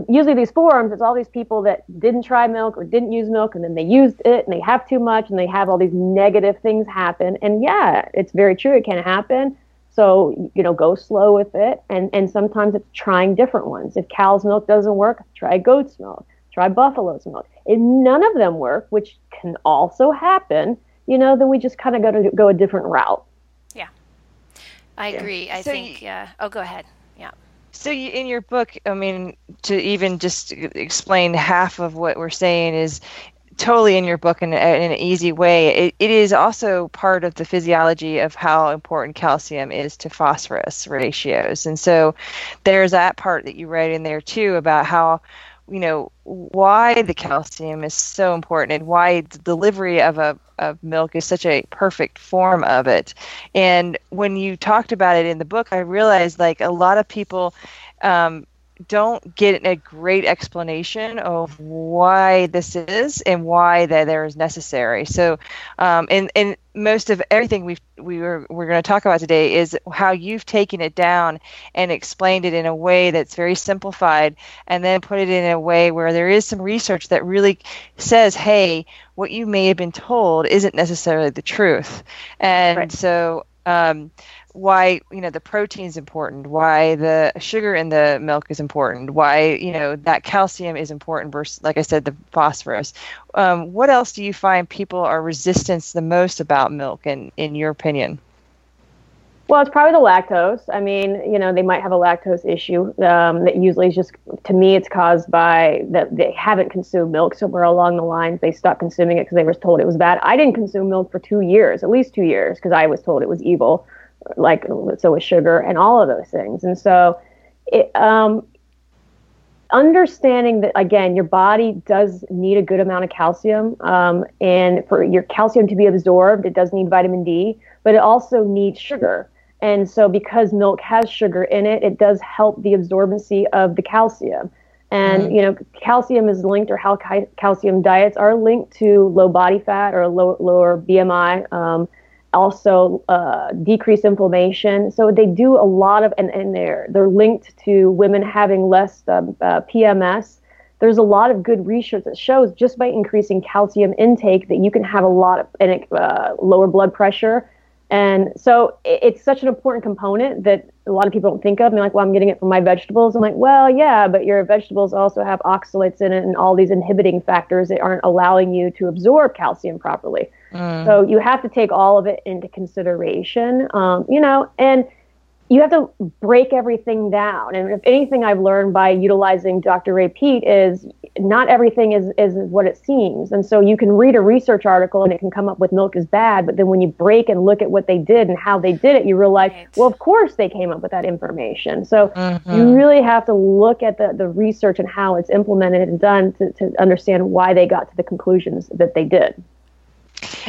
usually these forums, it's all these people that didn't try milk or didn't use milk, and then they used it and they have too much, and they have all these negative things happen. And yeah, it's very true; it can happen. So you know, go slow with it, and and sometimes it's trying different ones. If cow's milk doesn't work, try goat's milk, try buffalo's milk. If none of them work, which can also happen, you know, then we just kind of go to go a different route. Yeah, I agree. I so think. Yeah. Uh, oh, go ahead. So you, in your book, I mean, to even just explain half of what we're saying is totally in your book in, in an easy way. It, it is also part of the physiology of how important calcium is to phosphorus ratios. And so there's that part that you write in there too about how you know why the calcium is so important and why the delivery of a of milk is such a perfect form of it. And when you talked about it in the book, I realized like a lot of people um, don't get a great explanation of why this is and why that there is necessary. So, um, and and most of everything we we were we're going to talk about today is how you've taken it down and explained it in a way that's very simplified, and then put it in a way where there is some research that really says, hey, what you may have been told isn't necessarily the truth, and right. so. Um, why you know the protein is important why the sugar in the milk is important why you know that calcium is important versus like i said the phosphorus um, what else do you find people are resistant the most about milk in in your opinion well, it's probably the lactose. I mean, you know, they might have a lactose issue um, that usually is just, to me, it's caused by that they haven't consumed milk somewhere along the lines. They stopped consuming it because they were told it was bad. I didn't consume milk for two years, at least two years, because I was told it was evil like so with sugar and all of those things. And so, it, um, understanding that again, your body does need a good amount of calcium, um, and for your calcium to be absorbed, it does need vitamin D, but it also needs sugar. And so, because milk has sugar in it, it does help the absorbency of the calcium. And mm-hmm. you know, calcium is linked, or how calcium diets are linked to low body fat or low, lower BMI. Um, also uh, decrease inflammation. So they do a lot of, and, and they're they're linked to women having less um, uh, PMS. There's a lot of good research that shows just by increasing calcium intake that you can have a lot of and uh, lower blood pressure And so it's such an important component that a lot of people don't think of. And they're like, well, I'm getting it from my vegetables. I'm like, well, yeah, but your vegetables also have oxalates in it and all these inhibiting factors that aren't allowing you to absorb calcium properly. Mm. So you have to take all of it into consideration, um, you know, and you have to break everything down. And if anything I've learned by utilizing Dr. Ray Peat is not everything is, is what it seems. And so you can read a research article and it can come up with milk is bad, but then when you break and look at what they did and how they did it, you realize, right. well, of course they came up with that information. So mm-hmm. you really have to look at the, the research and how it's implemented and done to, to understand why they got to the conclusions that they did.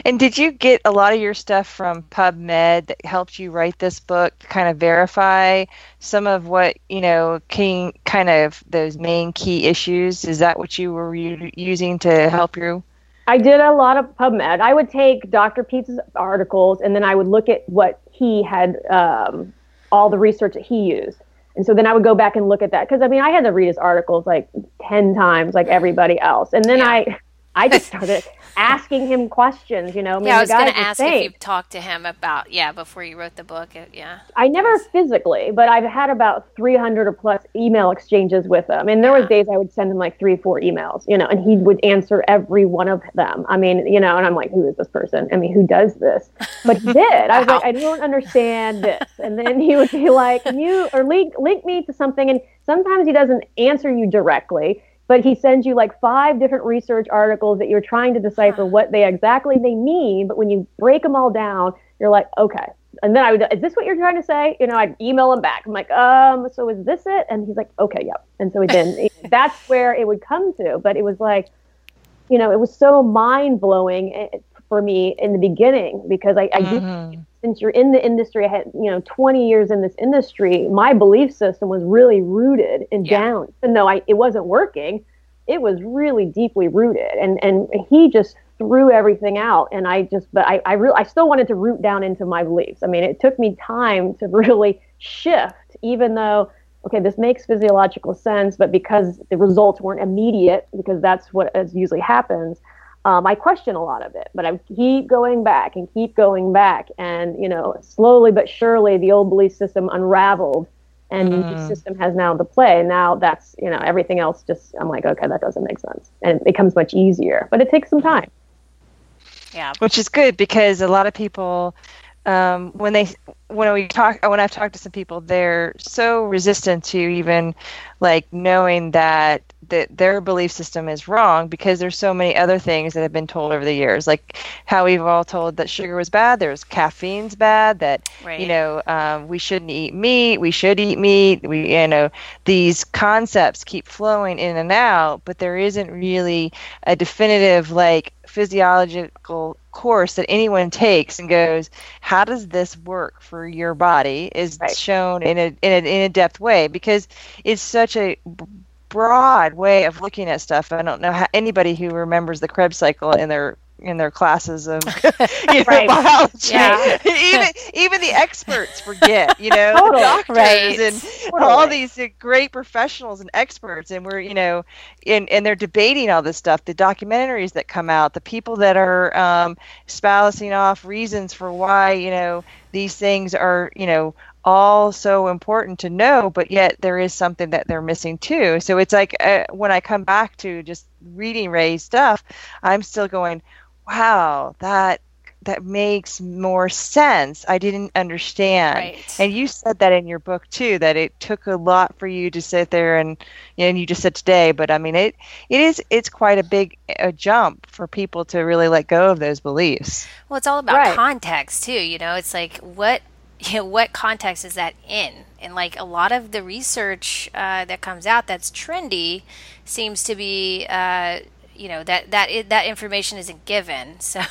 And did you get a lot of your stuff from PubMed that helped you write this book to kind of verify some of what, you know, king, kind of those main key issues? Is that what you were using to help you? I did a lot of PubMed. I would take Dr. Peat's articles and then I would look at what he had, um, all the research that he used. And so then I would go back and look at that because I mean I had to read his articles like ten times, like everybody else. And then yeah. I I just started asking him questions. You know, I mean, yeah, I was going to ask if you talked to him about yeah before you wrote the book. Yeah, I never physically, but I've had about three hundred or plus email exchanges with him, and there yeah. was days I would send him like three, four emails. You know, and he would answer every one of them. I mean, you know, and I'm like, who is this person? I mean, who does this? But he did. I was like, I don't understand this, and then he would be like, you or link link me to something, and sometimes he doesn't answer you directly but he sends you like five different research articles that you're trying to decipher what they exactly they mean but when you break them all down you're like okay. And then i would is this what you're trying to say? You know i'd email him back. I'm like um so is this it? And he's like okay yep. And so he did that's where it would come to but it was like you know it was so mind-blowing eh, for me in the beginning because i, I mm-hmm since you're in the industry, I had, you know, 20 years in this industry, my belief system was really rooted and yeah. down. And though I, it wasn't working, it was really deeply rooted. And, and he just threw everything out. And I just, but I, I really, I still wanted to root down into my beliefs. I mean, it took me time to really shift, even though, okay, this makes physiological sense, but because the results weren't immediate, because that's what as usually happens, um, I question a lot of it, but I keep going back and keep going back, and you know, slowly but surely, the old belief system unraveled, and mm. the mm-hmm. system has now the play. Now that's you know everything else. Just I'm like, okay, that doesn't make sense, and it becomes much easier, but it takes some time. Yeah, which is good because a lot of people um, when they when we talk when I've talked to some people, they're so resistant to even like knowing that that their belief system is wrong because there's so many other things that have been told over the years, like how we've all told that sugar was bad, there's caffeine's bad, that right. you know um, we shouldn't eat meat, we should eat meat. We you know these concepts keep flowing in and out, but there isn't really a definitive like physiological course that anyone takes and goes, how does this work for your body? Is right. shown in a, in a in a depth way because it's such a broad way of looking at stuff. I don't know how anybody who remembers the Krebs cycle in their in their classes of you know, biology. Yeah. even even the experts forget, you know, totally. doctors right. and totally. all these great professionals and experts, and we're you know, and and they're debating all this stuff. The documentaries that come out, the people that are um, spousing off reasons for why you know these things are you know all so important to know, but yet there is something that they're missing too. So it's like uh, when I come back to just reading Ray's stuff, I'm still going, wow, that that makes more sense. I didn't understand. Right. And you said that in your book too, that it took a lot for you to sit there and and you just said today, but I mean it it is it's quite a big a jump for people to really let go of those beliefs. Well, it's all about right. context too, you know. It's like what you know, what context is that in? And like a lot of the research uh, that comes out that's trendy seems to be, uh, you know, that that that information isn't given. So,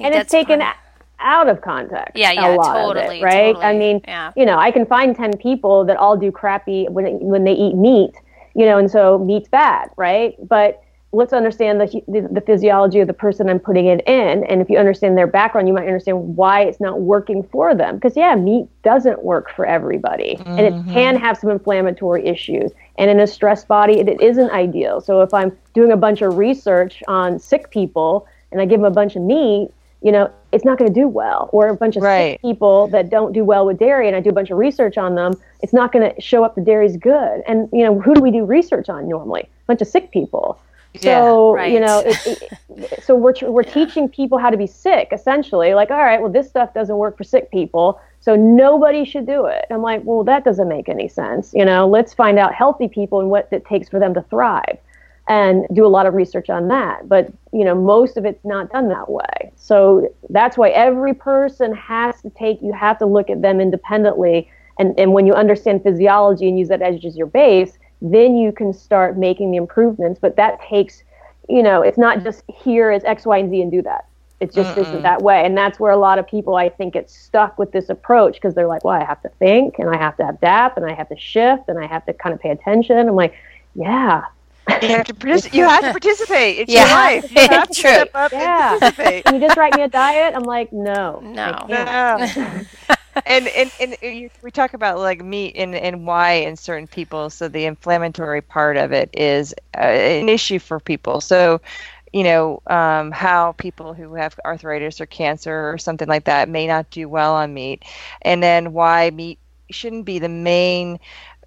and it's taken part. out of context. Yeah, yeah, totally, it, right? Totally. I mean, yeah. you know, I can find ten people that all do crappy when when they eat meat, you know, and so meat's bad, right? But let's understand the, the, the physiology of the person I'm putting it in, and if you understand their background, you might understand why it's not working for them. Because yeah, meat doesn't work for everybody, mm-hmm. and it mm-hmm. can have some inflammatory issues. And in a stressed body, it, it isn't ideal. So if I'm doing a bunch of research on sick people and I give them a bunch of meat, you know, it's not going to do well. Or a bunch of Right. sick people that don't do well with dairy, and I do a bunch of research on them, it's not going to show up the dairy's good. And you know, who do we do research on normally? A bunch of sick people. So Yeah, you know, it, it, so we're we're teaching people how to be sick essentially. Like, all right, well, this stuff doesn't work for sick people, so nobody should do it. I'm like, well, that doesn't make any sense. You know, let's find out healthy people and what it takes for them to thrive, and do a lot of research on that. But you know, most of it's not done that way. So that's why every person has to take. You have to look at them independently, and and when you understand physiology and use that as just your base then you can start making the improvements. But that takes, you know, it's not just here is X, Y, and Z and do that. It just isn't that way. And that's where a lot of people, I think, get stuck with this approach because they're like, well, I have to think and I have to adapt and I have to shift and I have to kind of pay attention. I'm like, yeah. You have to partic- you have to participate. It's Yeah. your life. You have to True. step up Yeah. and participate. Can you just write me a diet? I'm like, no. No. I can't. No. and and, and we talk about like meat and, and why in certain people so the inflammatory part of it is uh, an issue for people. So you know um, how people who have arthritis or cancer or something like that may not do well on meat. And then why meat shouldn't be the main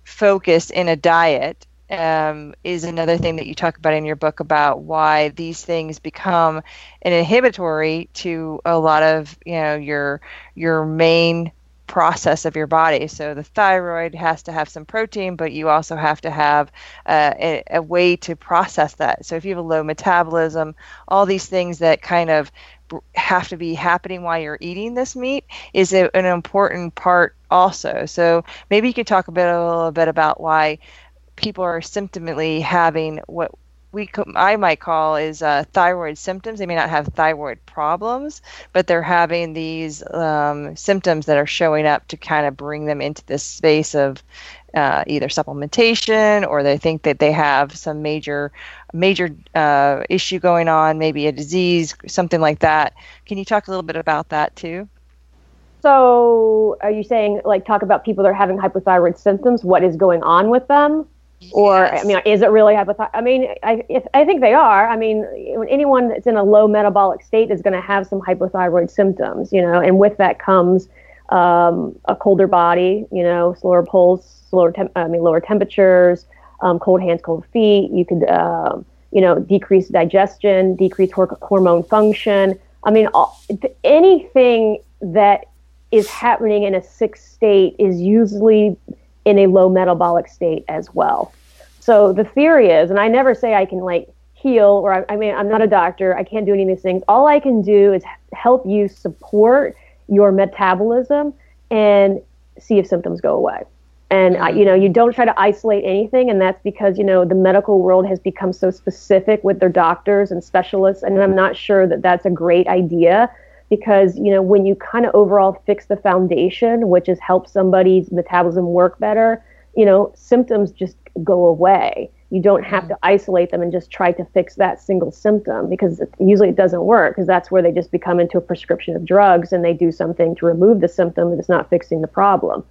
focus in a diet um, is another thing that you talk about in your book about why these things become an inhibitory to a lot of you know your your main process of your body. So the thyroid has to have some protein, but you also have to have uh, a, a way to process that. So if you have a low metabolism, all these things that kind of have to be happening while you're eating this meat is a, an important part also. So maybe you could talk a bit a little bit about why people are symptomically having what we I might call is uh, thyroid symptoms. They may not have thyroid problems, but they're having these um, symptoms that are showing up to kind of bring them into this space of uh, either supplementation or they think that they have some major major uh, issue going on, maybe a disease, something like that. Can you talk a little bit about that too? So are you saying like talk about people that are having hypothyroid symptoms? What is going on with them? Or. I mean, is it really hypothyroid? I mean, I if, I think they are. I mean, when anyone that's in a low metabolic state is going to have some hypothyroid symptoms, you know, and with that comes um, a colder body, you know, slower pulse, slower temp- I mean, lower temperatures, um, cold hands, cold feet. You could, um, you know, decrease digestion, decrease hor- hormone function. I mean, all, anything that is happening in a sick state is usually in a low metabolic state as well. So the theory is, and I never say I can like heal, or I, I mean, I'm not a doctor, I can't do any of these things. All I can do is help you support your metabolism and see if symptoms go away. And I mm-hmm. you know, you don't try to isolate anything, and that's because you know the medical world has become so specific with their doctors and specialists, and I'm not sure that that's a great idea because you know when you kind of overall fix the foundation which is help somebody's metabolism work better you know symptoms just go away. You don't have mm-hmm. to isolate them and just try to fix that single symptom because it, usually it doesn't work because that's where they just become into a prescription of drugs and they do something to remove the symptom and it's not fixing the problem.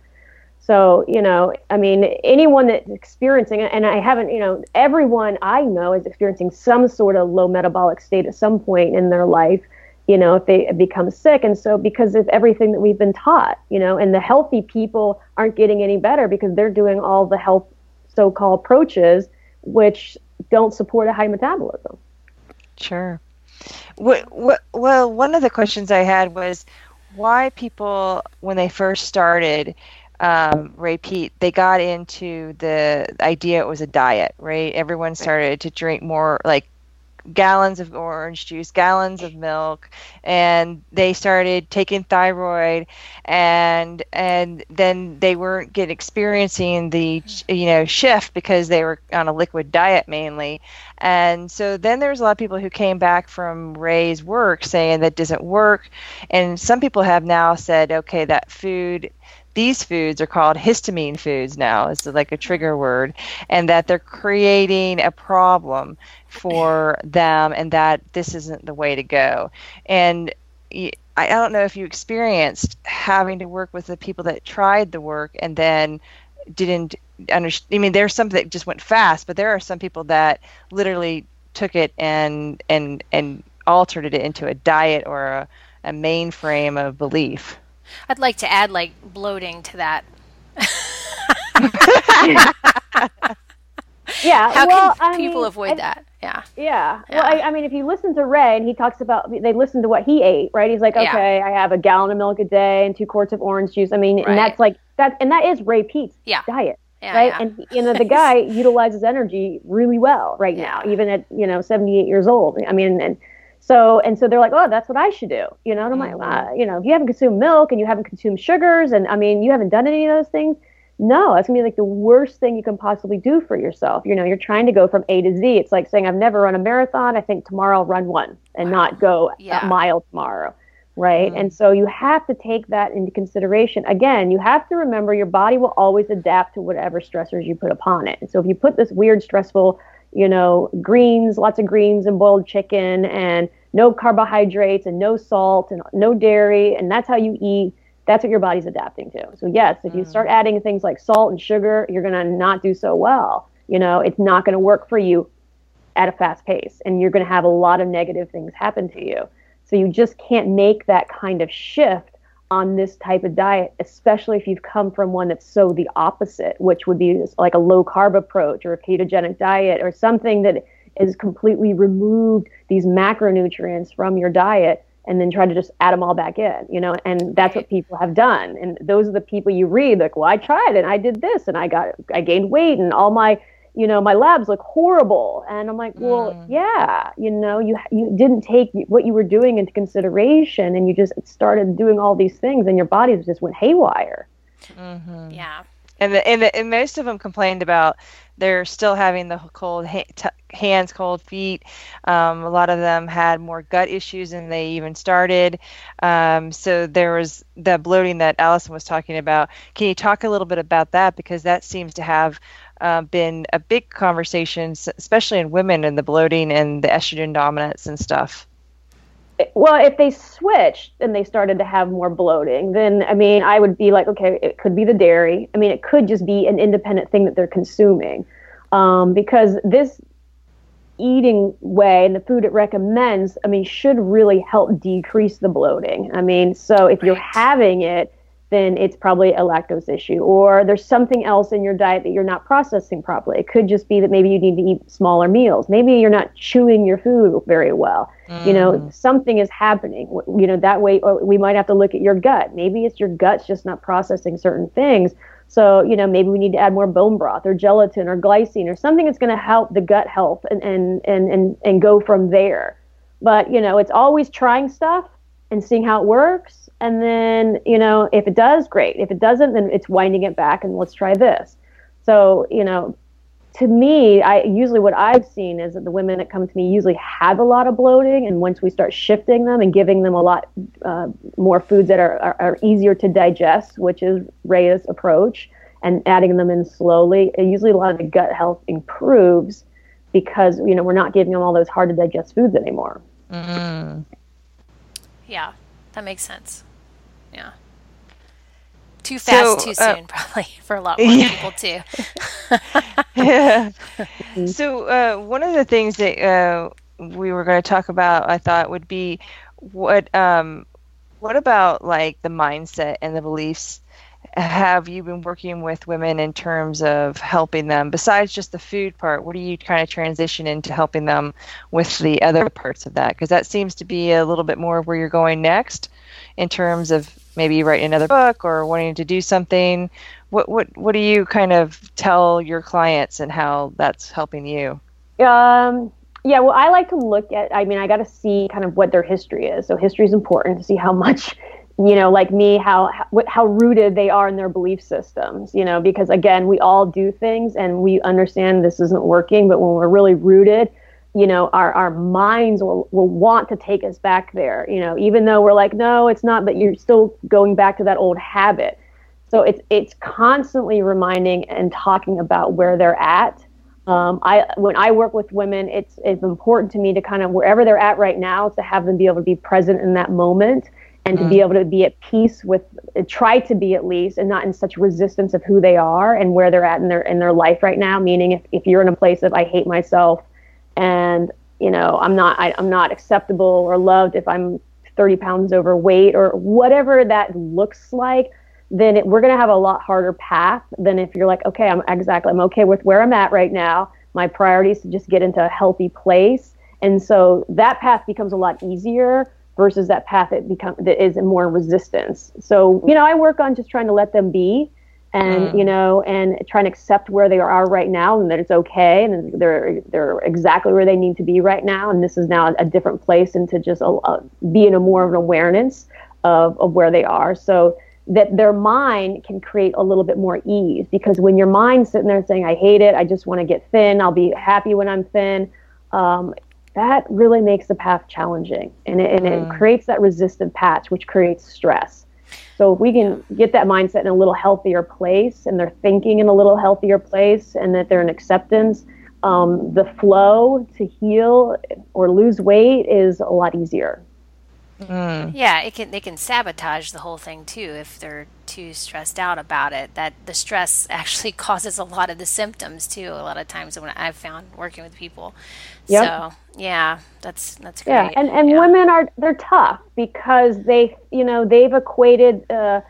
So, you know, I mean, anyone that's experiencing it, and I haven't, you know, everyone I know is experiencing some sort of low metabolic state at some point in their life, you know, if they become sick. And so, because of everything that we've been taught, you know, and the healthy people aren't getting any better because they're doing all the health so called approaches, which don't support a high metabolism. Sure. Well, one of the questions I had was why people, when they first started um, Ray Peat, they got into the idea it was a diet, right? Everyone started to drink more, like gallons of orange juice, gallons of milk, and they started taking thyroid, and and then they weren't get experiencing the you know shift because they were on a liquid diet mainly, and so then there's a lot of people who came back from Ray's work saying that doesn't work, and some people have now said, okay, that food these foods are called histamine foods now. It's like a trigger word, and that they're creating a problem for them, and that this isn't the way to go. And I don't know if you experienced having to work with the people that tried the work and then didn't understand. I mean, there's some that just went fast, but there are some people that literally took it and and and altered it into a diet or a a mainframe of belief. I'd like to add like bloating to that. yeah. How well, can I people mean, avoid I- that? Yeah. Yeah. Yeah. Well, I, I mean, if you listen to Ray and he talks about, they listen to what he ate, right? He's like, Yeah. okay, I have a gallon of milk a day and two quarts of orange juice. I mean, Right. and that's like that, and that is Ray Peat's Yeah. diet, Yeah. right? yeah. And you know, the guy utilizes energy really well right now, even at you know 78 years old. I mean, and so and so they're like, oh, that's what I should do, you know? And I'm Mm-hmm. like, uh, you know, if you haven't consumed milk and you haven't consumed sugars, and I mean, you haven't done any of those things. No, that's gonna be like the worst thing you can possibly do for yourself. You know, you're trying to go from A to Z. It's like saying, I've never run a marathon. I think tomorrow I'll run one and not go Yeah. a mile tomorrow. Right. Mm-hmm. And so you have to take that into consideration. Again, you have to remember your body will always adapt to whatever stressors you put upon it. And so if you put this weird, stressful, you know, greens, lots of greens and boiled chicken and no carbohydrates and no salt and no dairy, and that's how you eat, that's what your body's adapting to. So yes, if you mm. start adding things like salt and sugar, you're gonna not do so well. You know, it's not gonna work for you at a fast pace, and you're gonna have a lot of negative things happen to you. So you just can't make that kind of shift on this type of diet, especially if you've come from one that's so the opposite, which would be like a low carb approach or a ketogenic diet or something that is completely removed these macronutrients from your diet and then try to just add them all back in, you know, and that's what people have done. And those are the people you read like, well, I tried and I did this and I got, I gained weight and all my, you know, my labs look horrible. And I'm like, well, mm. yeah, you know, you, you didn't take what you were doing into consideration and you just started doing all these things and your body just went haywire. Mm-hmm. yeah. And the, and, the, and most of them complained about they're still having the cold ha- t- hands, cold feet. Um, a lot of them had more gut issues than they even started. Um, so there was the bloating that Allison was talking about. Can you talk a little bit about that because that seems to have uh, been a big conversation, especially in women, and the bloating and the estrogen dominance and stuff. Well, if they switched and they started to have more bloating, then I mean, I would be like, okay, it could be the dairy. I mean, it could just be an independent thing that they're consuming, um, because this eating way and the food it recommends, I mean, should really help decrease the bloating. I mean, so if you're having it, then it's probably a lactose issue, or there's something else in your diet that you're not processing properly. It could just be that maybe you need to eat smaller meals. Maybe you're not chewing your food very well. You know, mm. something is happening. You know, that way, or we might have to look at your gut. Maybe it's your gut's just not processing certain things. So, you know, maybe we need to add more bone broth or gelatin or glycine or something that's going to help the gut health and, and, and, and, and go from there. But, you know, it's always trying stuff and seeing how it works. And then, you know, if it does, great. If it doesn't, then it's winding it back and let's try this. So, you know, to me, I usually what I've seen is that the women that come to me usually have a lot of bloating, and once we start shifting them and giving them a lot uh, more foods that are, are, are easier to digest, which is Ray's approach, and adding them in slowly, usually a lot of the gut health improves because you know we're not giving them all those hard to digest foods anymore. Yeah. That makes sense. Too fast, too So, uh, soon, probably for a lot more Yeah. people too. Yeah. so uh, one of the things that uh, we were going to talk about, I thought, would be what um, what about like the mindset and the beliefs? Have you been working with women in terms of helping them besides just the food part? What do you kind of transition into helping them with the other parts of that? Because that seems to be a little bit more where you're going next in terms of maybe writing another book or wanting to do something what what what do you kind of tell your clients and how that's helping you Um, yeah, well, I like to look at. I mean, I got to see kind of what their history is. So history is important to see how much, you know, like me, how how, rooted they are in their belief systems. You know, because again, we all do things and we understand this isn't working, but when we're really rooted, you know, our our minds will will want to take us back there. You know, even though we're like, no, it's not, but you're still going back to that old habit. So it's it's constantly reminding and talking about where they're at. Um, I when I work with women, it's it's important to me to kind of wherever they're at right now to have them be able to be present in that moment and to be able to be at peace with try to be at least and not in such resistance of who they are and where they're at in their in their life right now. Meaning if, if you're in a place of I hate myself and you know I'm not I, I'm not acceptable or loved if I'm 30 pounds overweight or whatever that looks like, then it, we're going to have a lot harder path than if you're like, okay, I'm exactly, I'm okay with where I'm at right now. My priority is to just get into a healthy place. And so that path becomes a lot easier versus that path that become that is more resistance. So, you know, I work on just trying to let them be and mm. you know and trying to accept where they are right now and that it's okay and they're they're exactly where they need to be right now. And this is now a different place and to just uh, be in a more of an awareness of, of where they are. So that their mind can create a little bit more ease because when your mind's sitting there saying i hate it. I just want to get thin. I'll be happy when i'm thin um, that really makes the path challenging. And it, and mm. it creates that resistant patch which creates stress so if we can get that mindset in a little healthier place and they're thinking in a little healthier place and that they're in acceptance, um, the flow to heal or lose weight is a lot easier. Mm. Yeah, it can they can sabotage the whole thing too if they're too stressed out about it. That the stress actually causes a lot of the symptoms too. A lot of times when I've found working with people. Yep. So yeah, that's that's great. Yeah, and and yeah. women are they're tough because they you know they've equated uh,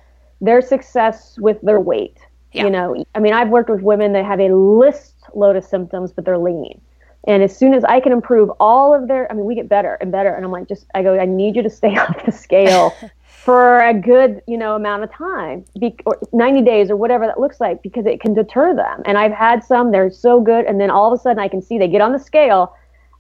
their success with their weight. Yeah. You know, I mean, I've worked with women that have a list load of symptoms, but they're lean. And as soon as I can improve all of their, I mean, we get better and better. And I'm like, just, I go, I need you to stay off the scale for a good, you know, amount of time, be, or 90 days or whatever that looks like, because it can deter them. And I've had some, they're so good. And then all of a sudden I can see they get on the scale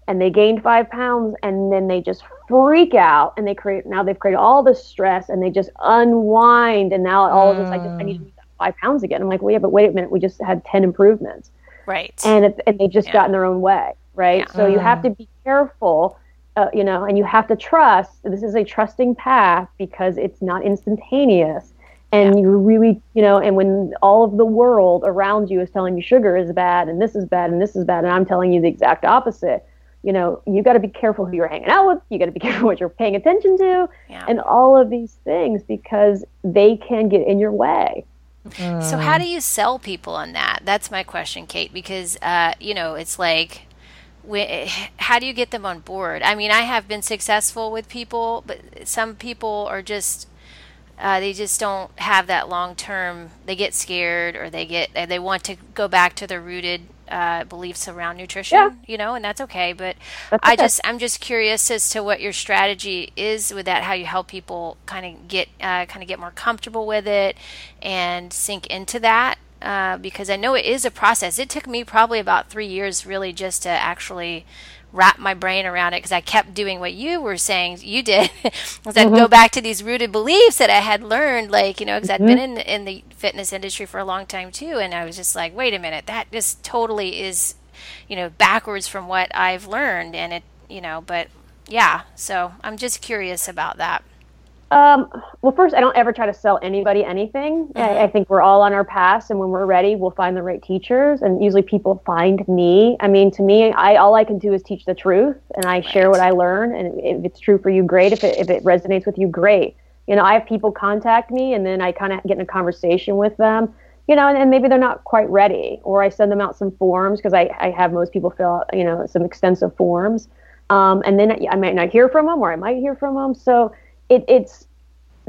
and they gained five pounds and then they just freak out and they create, now they've created all this stress and they just unwind. And now all of this, I just, I need to lose five pounds again. I'm like, well, yeah, but wait a minute. We just had 10 improvements. Right. And it, and they just yeah. got in their own way, right? Yeah. So mm. you have to be careful, uh, you know, and you have to trust. This is a trusting path because it's not instantaneous. And yeah. you really, you know, and when all of the world around you is telling you sugar is bad and this is bad and this is bad, and I'm telling you the exact opposite, you know, you got to be careful who you're hanging out with. You got to be careful what you're paying attention to, and all of these things because they can get in your way. So how do you sell people on that? That's my question, Kate. Because uh, you know, it's like, how do you get them on board? I mean, I have been successful with people, but some people are just uh, they just don't have that long term. They get scared, or they get they want to go back to their rooted uh, beliefs around nutrition, yeah. you know, and that's okay. But that's I just I'm just curious as to what your strategy is with that, how you help people kind of get uh, kind of get more comfortable with it and sink into that. Uh, because I know it is a process. It took me probably about three years, really, just to actually wrap my brain around it because I kept doing what you were saying you did. was I'd mm-hmm. go back to these rooted beliefs that I had learned, like you know, because mm-hmm. I'd been in in the fitness industry for a long time too, and I was just like, wait a minute, that just totally is, you know, backwards from what I've learned, and it, you know, but yeah, so I'm just curious about that. Um, well, first, I don't ever try to sell anybody anything. Mm-hmm. I, I, think we're all on our paths, and when we're ready, we'll find the right teachers. And usually, people find me. I mean, to me, I all I can do is teach the truth, and I right. share what I learn. And if it's true for you, great. If it if it resonates with you, great. You know, I have people contact me, and then I kind of get in a conversation with them. You know, and, and maybe they're not quite ready, or I send them out some forms because I I have most people fill out you know some extensive forms, um, and then I might not hear from them, or I might hear from them. So it, it's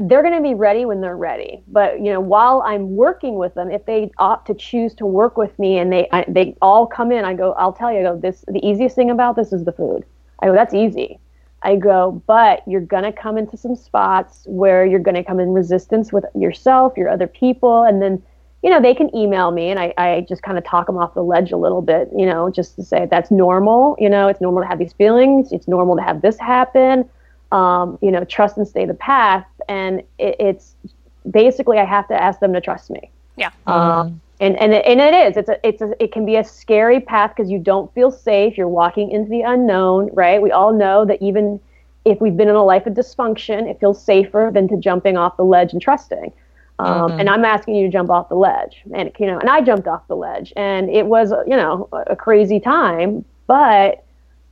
they're going to be ready when they're ready. But you know, while I'm working with them, if they opt to choose to work with me and they I, they all come in, I go, I'll tell you, I go, this the easiest thing about this is the food. I go, that's easy. I go, but you're going to come into some spots where you're going to come in resistance with yourself, your other people, and then you know they can email me and I, I just kind of talk them off the ledge a little bit you know just to say that's normal you know it's normal to have these feelings it's normal to have this happen um, you know, trust and stay the path. And it, it's basically I have to ask them to trust me. Yeah. Um, and and it, and it is. It's a it's a, it can be a scary path because you don't feel safe. You're walking into the unknown, right? We all know that even if we've been in a life of dysfunction, it feels safer than to jumping off the ledge and trusting. Um, mm-hmm. And I'm asking you to jump off the ledge, and you know, and I jumped off the ledge, and it was you know a crazy time, but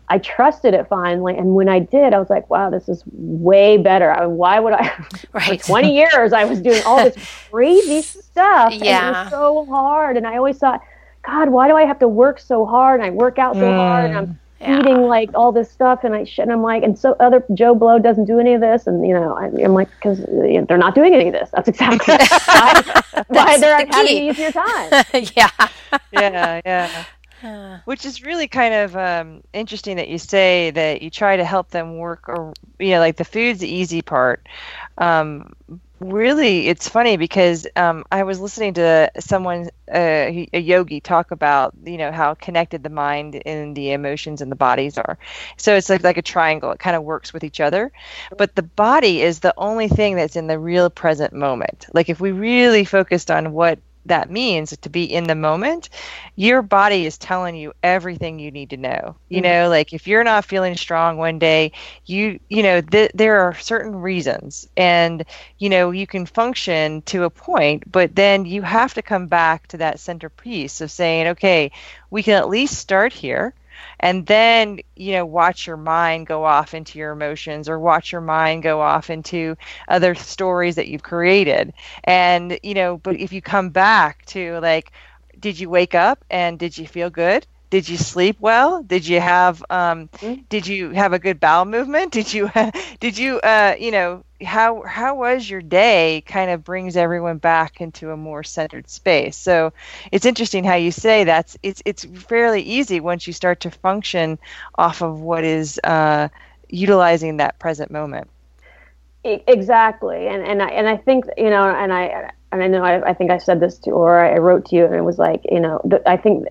I trusted it finally. And when I did, I was like, wow, this is way better. I mean, why would I? Right. For 20 years, I was doing all this crazy stuff. Yeah. And it was so hard. And I always thought, God, why do I have to work so hard? And I work out so mm. hard. And I'm, yeah. eating like all this stuff and I shit and I'm like and so other Joe Blow doesn't do any of this and you know I, am like because you know, they're not doing any of this that's exactly why, why they're the having an easier time yeah yeah yeah which is really kind of um, interesting that you say that you try to help them work or you know like the food's the easy part. Um, really it's funny because um, i was listening to someone uh, a yogi talk about you know how connected the mind and the emotions and the bodies are. So it's like, like a triangle. It kind of works with each other. But the body is the only thing that's in the real present moment. Like if we really focused on what that means to be in the moment, your body is telling you everything you need to know. You mm-hmm. know, like if you're not feeling strong one day, you you know th- there are certain reasons, and you know you can function to a point, but then you have to come back to that centerpiece of saying, okay, we can at least start here and then you know watch your mind go off into your emotions or watch your mind go off into other stories that you've created. And you know but if you come back to like did you wake up and did you feel good did you sleep well? Did you have um, mm-hmm. did you have a good bowel movement? Did you did you uh, you know how how was your day kind of brings everyone back into a more centered space. So it's interesting how you say that's it's it's fairly easy once you start to function off of what is uh, utilizing that present moment. Exactly. And and I, and I think you know and I and I know I, I think I said this to or I wrote to you and it was like you know I think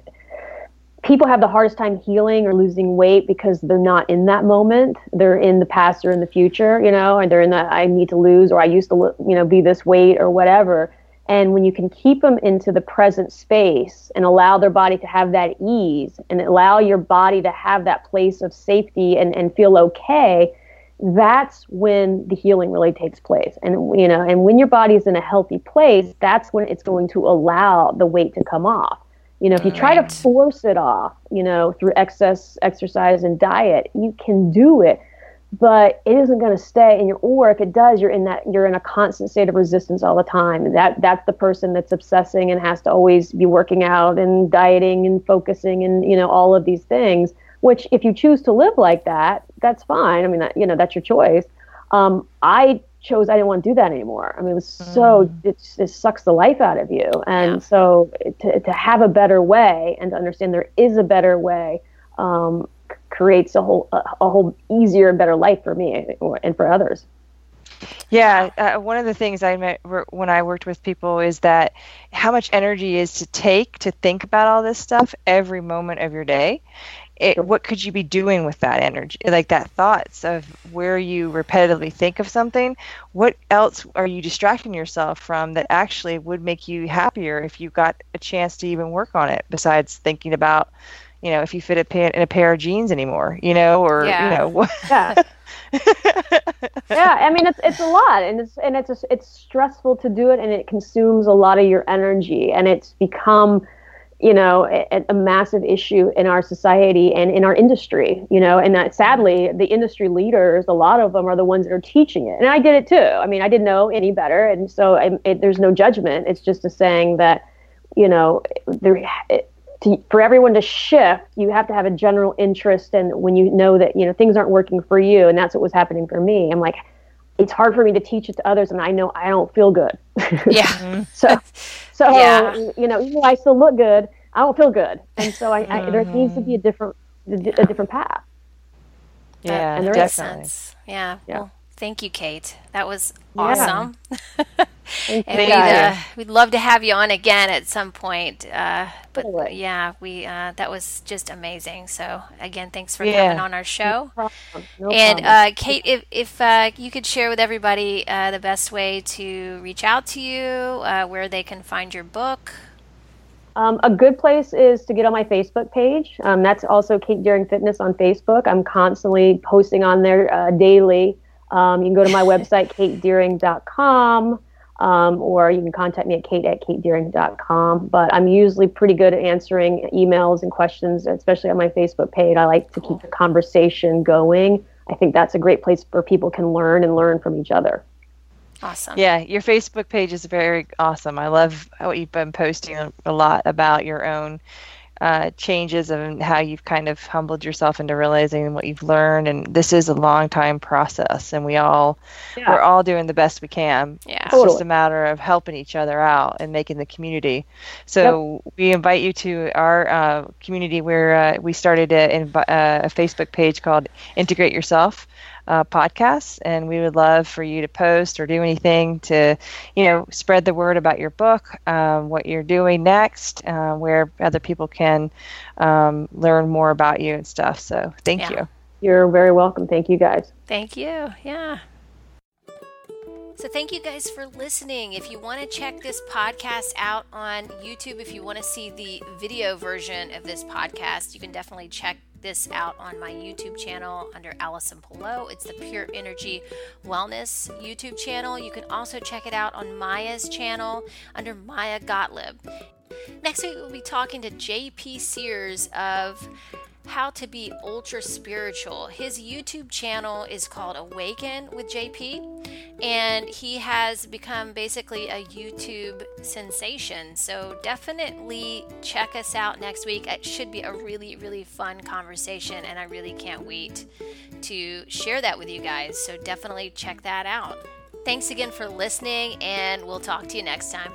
people have the hardest time healing or losing weight because they're not in that moment. They're in the past or in the future, you know, and they're in that I need to lose or I used to, you know, be this weight or whatever. And when you can keep them into the present space and allow their body to have that ease and allow your body to have that place of safety and, and feel okay, that's when the healing really takes place. And, you know, and when your body is in a healthy place, that's when it's going to allow the weight to come off you know, if you try right. to force it off, you know, through excess exercise and diet, you can do it, but it isn't going to stay in your. Or if it does, you're in that you're in a constant state of resistance all the time. That that's the person that's obsessing and has to always be working out and dieting and focusing and you know all of these things. Which, if you choose to live like that, that's fine. I mean, that, you know, that's your choice. Um, I chose I didn't want to do that anymore. I mean, it was so mm. it, it sucks the life out of you, and yeah. so to to have a better way and to understand there is a better way um, creates a whole a, a, whole easier and better life for me and for others. Yeah, uh, one of the things I met when I worked with people is that how much energy is to take to think about all this stuff every moment of your day, it, what could you be doing with that energy? Like that thoughts of where you repetitively think of something what else are you distracting yourself from that actually would make you happier if you got a chance to even work on it besides thinking about you know if you fit a pa- in a pair of jeans anymore you know or yeah. you know what? Yeah. Yeah i mean it's it's a lot and it's and it's just, it's stressful to do it and it consumes a lot of your energy and it's become you know, a, a, massive issue in our society and in our industry, you know, and that sadly, the industry leaders, a lot of them are the ones that are teaching it. And I did it too. I mean, I didn't know any better. And so it, there's no judgment. It's just a saying that, you know, there, it, to, for everyone to shift, you have to have a general interest. And when you know that, you know, things aren't working for you, and that's what was happening for me, I'm like, it's hard for me to teach it to others and I know I don't feel good. Yeah. Mm-hmm. so, so, yeah. you know, even though I still look good, I don't feel good. And so I, I there needs to be a mm-hmm. different, a different path. Yeah, and there definitely. Sense. Yeah. yeah. Well, thank you, Kate. That was awesome. Yeah. and we'd, uh, we'd love to have you on again at some point. Uh, but totally. yeah, we uh, that was just amazing. So again, thanks for yeah. coming on our show. No no and uh, Kate, if if uh, you could share with everybody uh, the best way to reach out to you, where they can find your book. Um, a good place is to get on my Facebook page. Um, that's also Kate Deering Fitness on Facebook. I'm constantly posting on there daily. Um, you can go to my website, katedeering.com, um, or you can contact me at kate at katedeering.com. But I'm usually pretty good at answering emails and questions, especially on my Facebook page. I like to keep the conversation going. I think that's a great place where people can learn and learn from each other. Awesome. Yeah, your Facebook page is very awesome. I love what you've been posting a lot about your own uh, changes and how you've kind of humbled yourself into realizing what you've learned. And this is a long time process, and we all yeah. we're all doing the best we can. Yeah, it's totally. just a matter of helping each other out and making the community. So yep. we invite you to our uh, community where uh, we started a, uh, a Facebook page called Integrate Yourself uh, podcasts, and we would love for you to post or do anything to, you know, spread the word about your book, um, what you're doing next, uh, where other people can um, learn more about you and stuff. So thank yeah. you. You're very welcome. Thank you guys. Thank you. Yeah. So, thank you guys for listening. If you want to check this podcast out on YouTube, if you want to see the video version of this podcast, you can definitely check this out on my YouTube channel under Allison Pelot. It's the Pure Energy Wellness YouTube channel. You can also check it out on Maya's channel under Maya Gottlieb. Next week, we'll be talking to JP Sears of how to be ultra spiritual. His YouTube channel is called Awaken with JP, and he has become basically a YouTube sensation. So definitely check us out next week. It should be a really, really fun conversation, and I really can't wait to share that with you guys. So definitely check that out. Thanks again for listening, and we'll talk to you next time.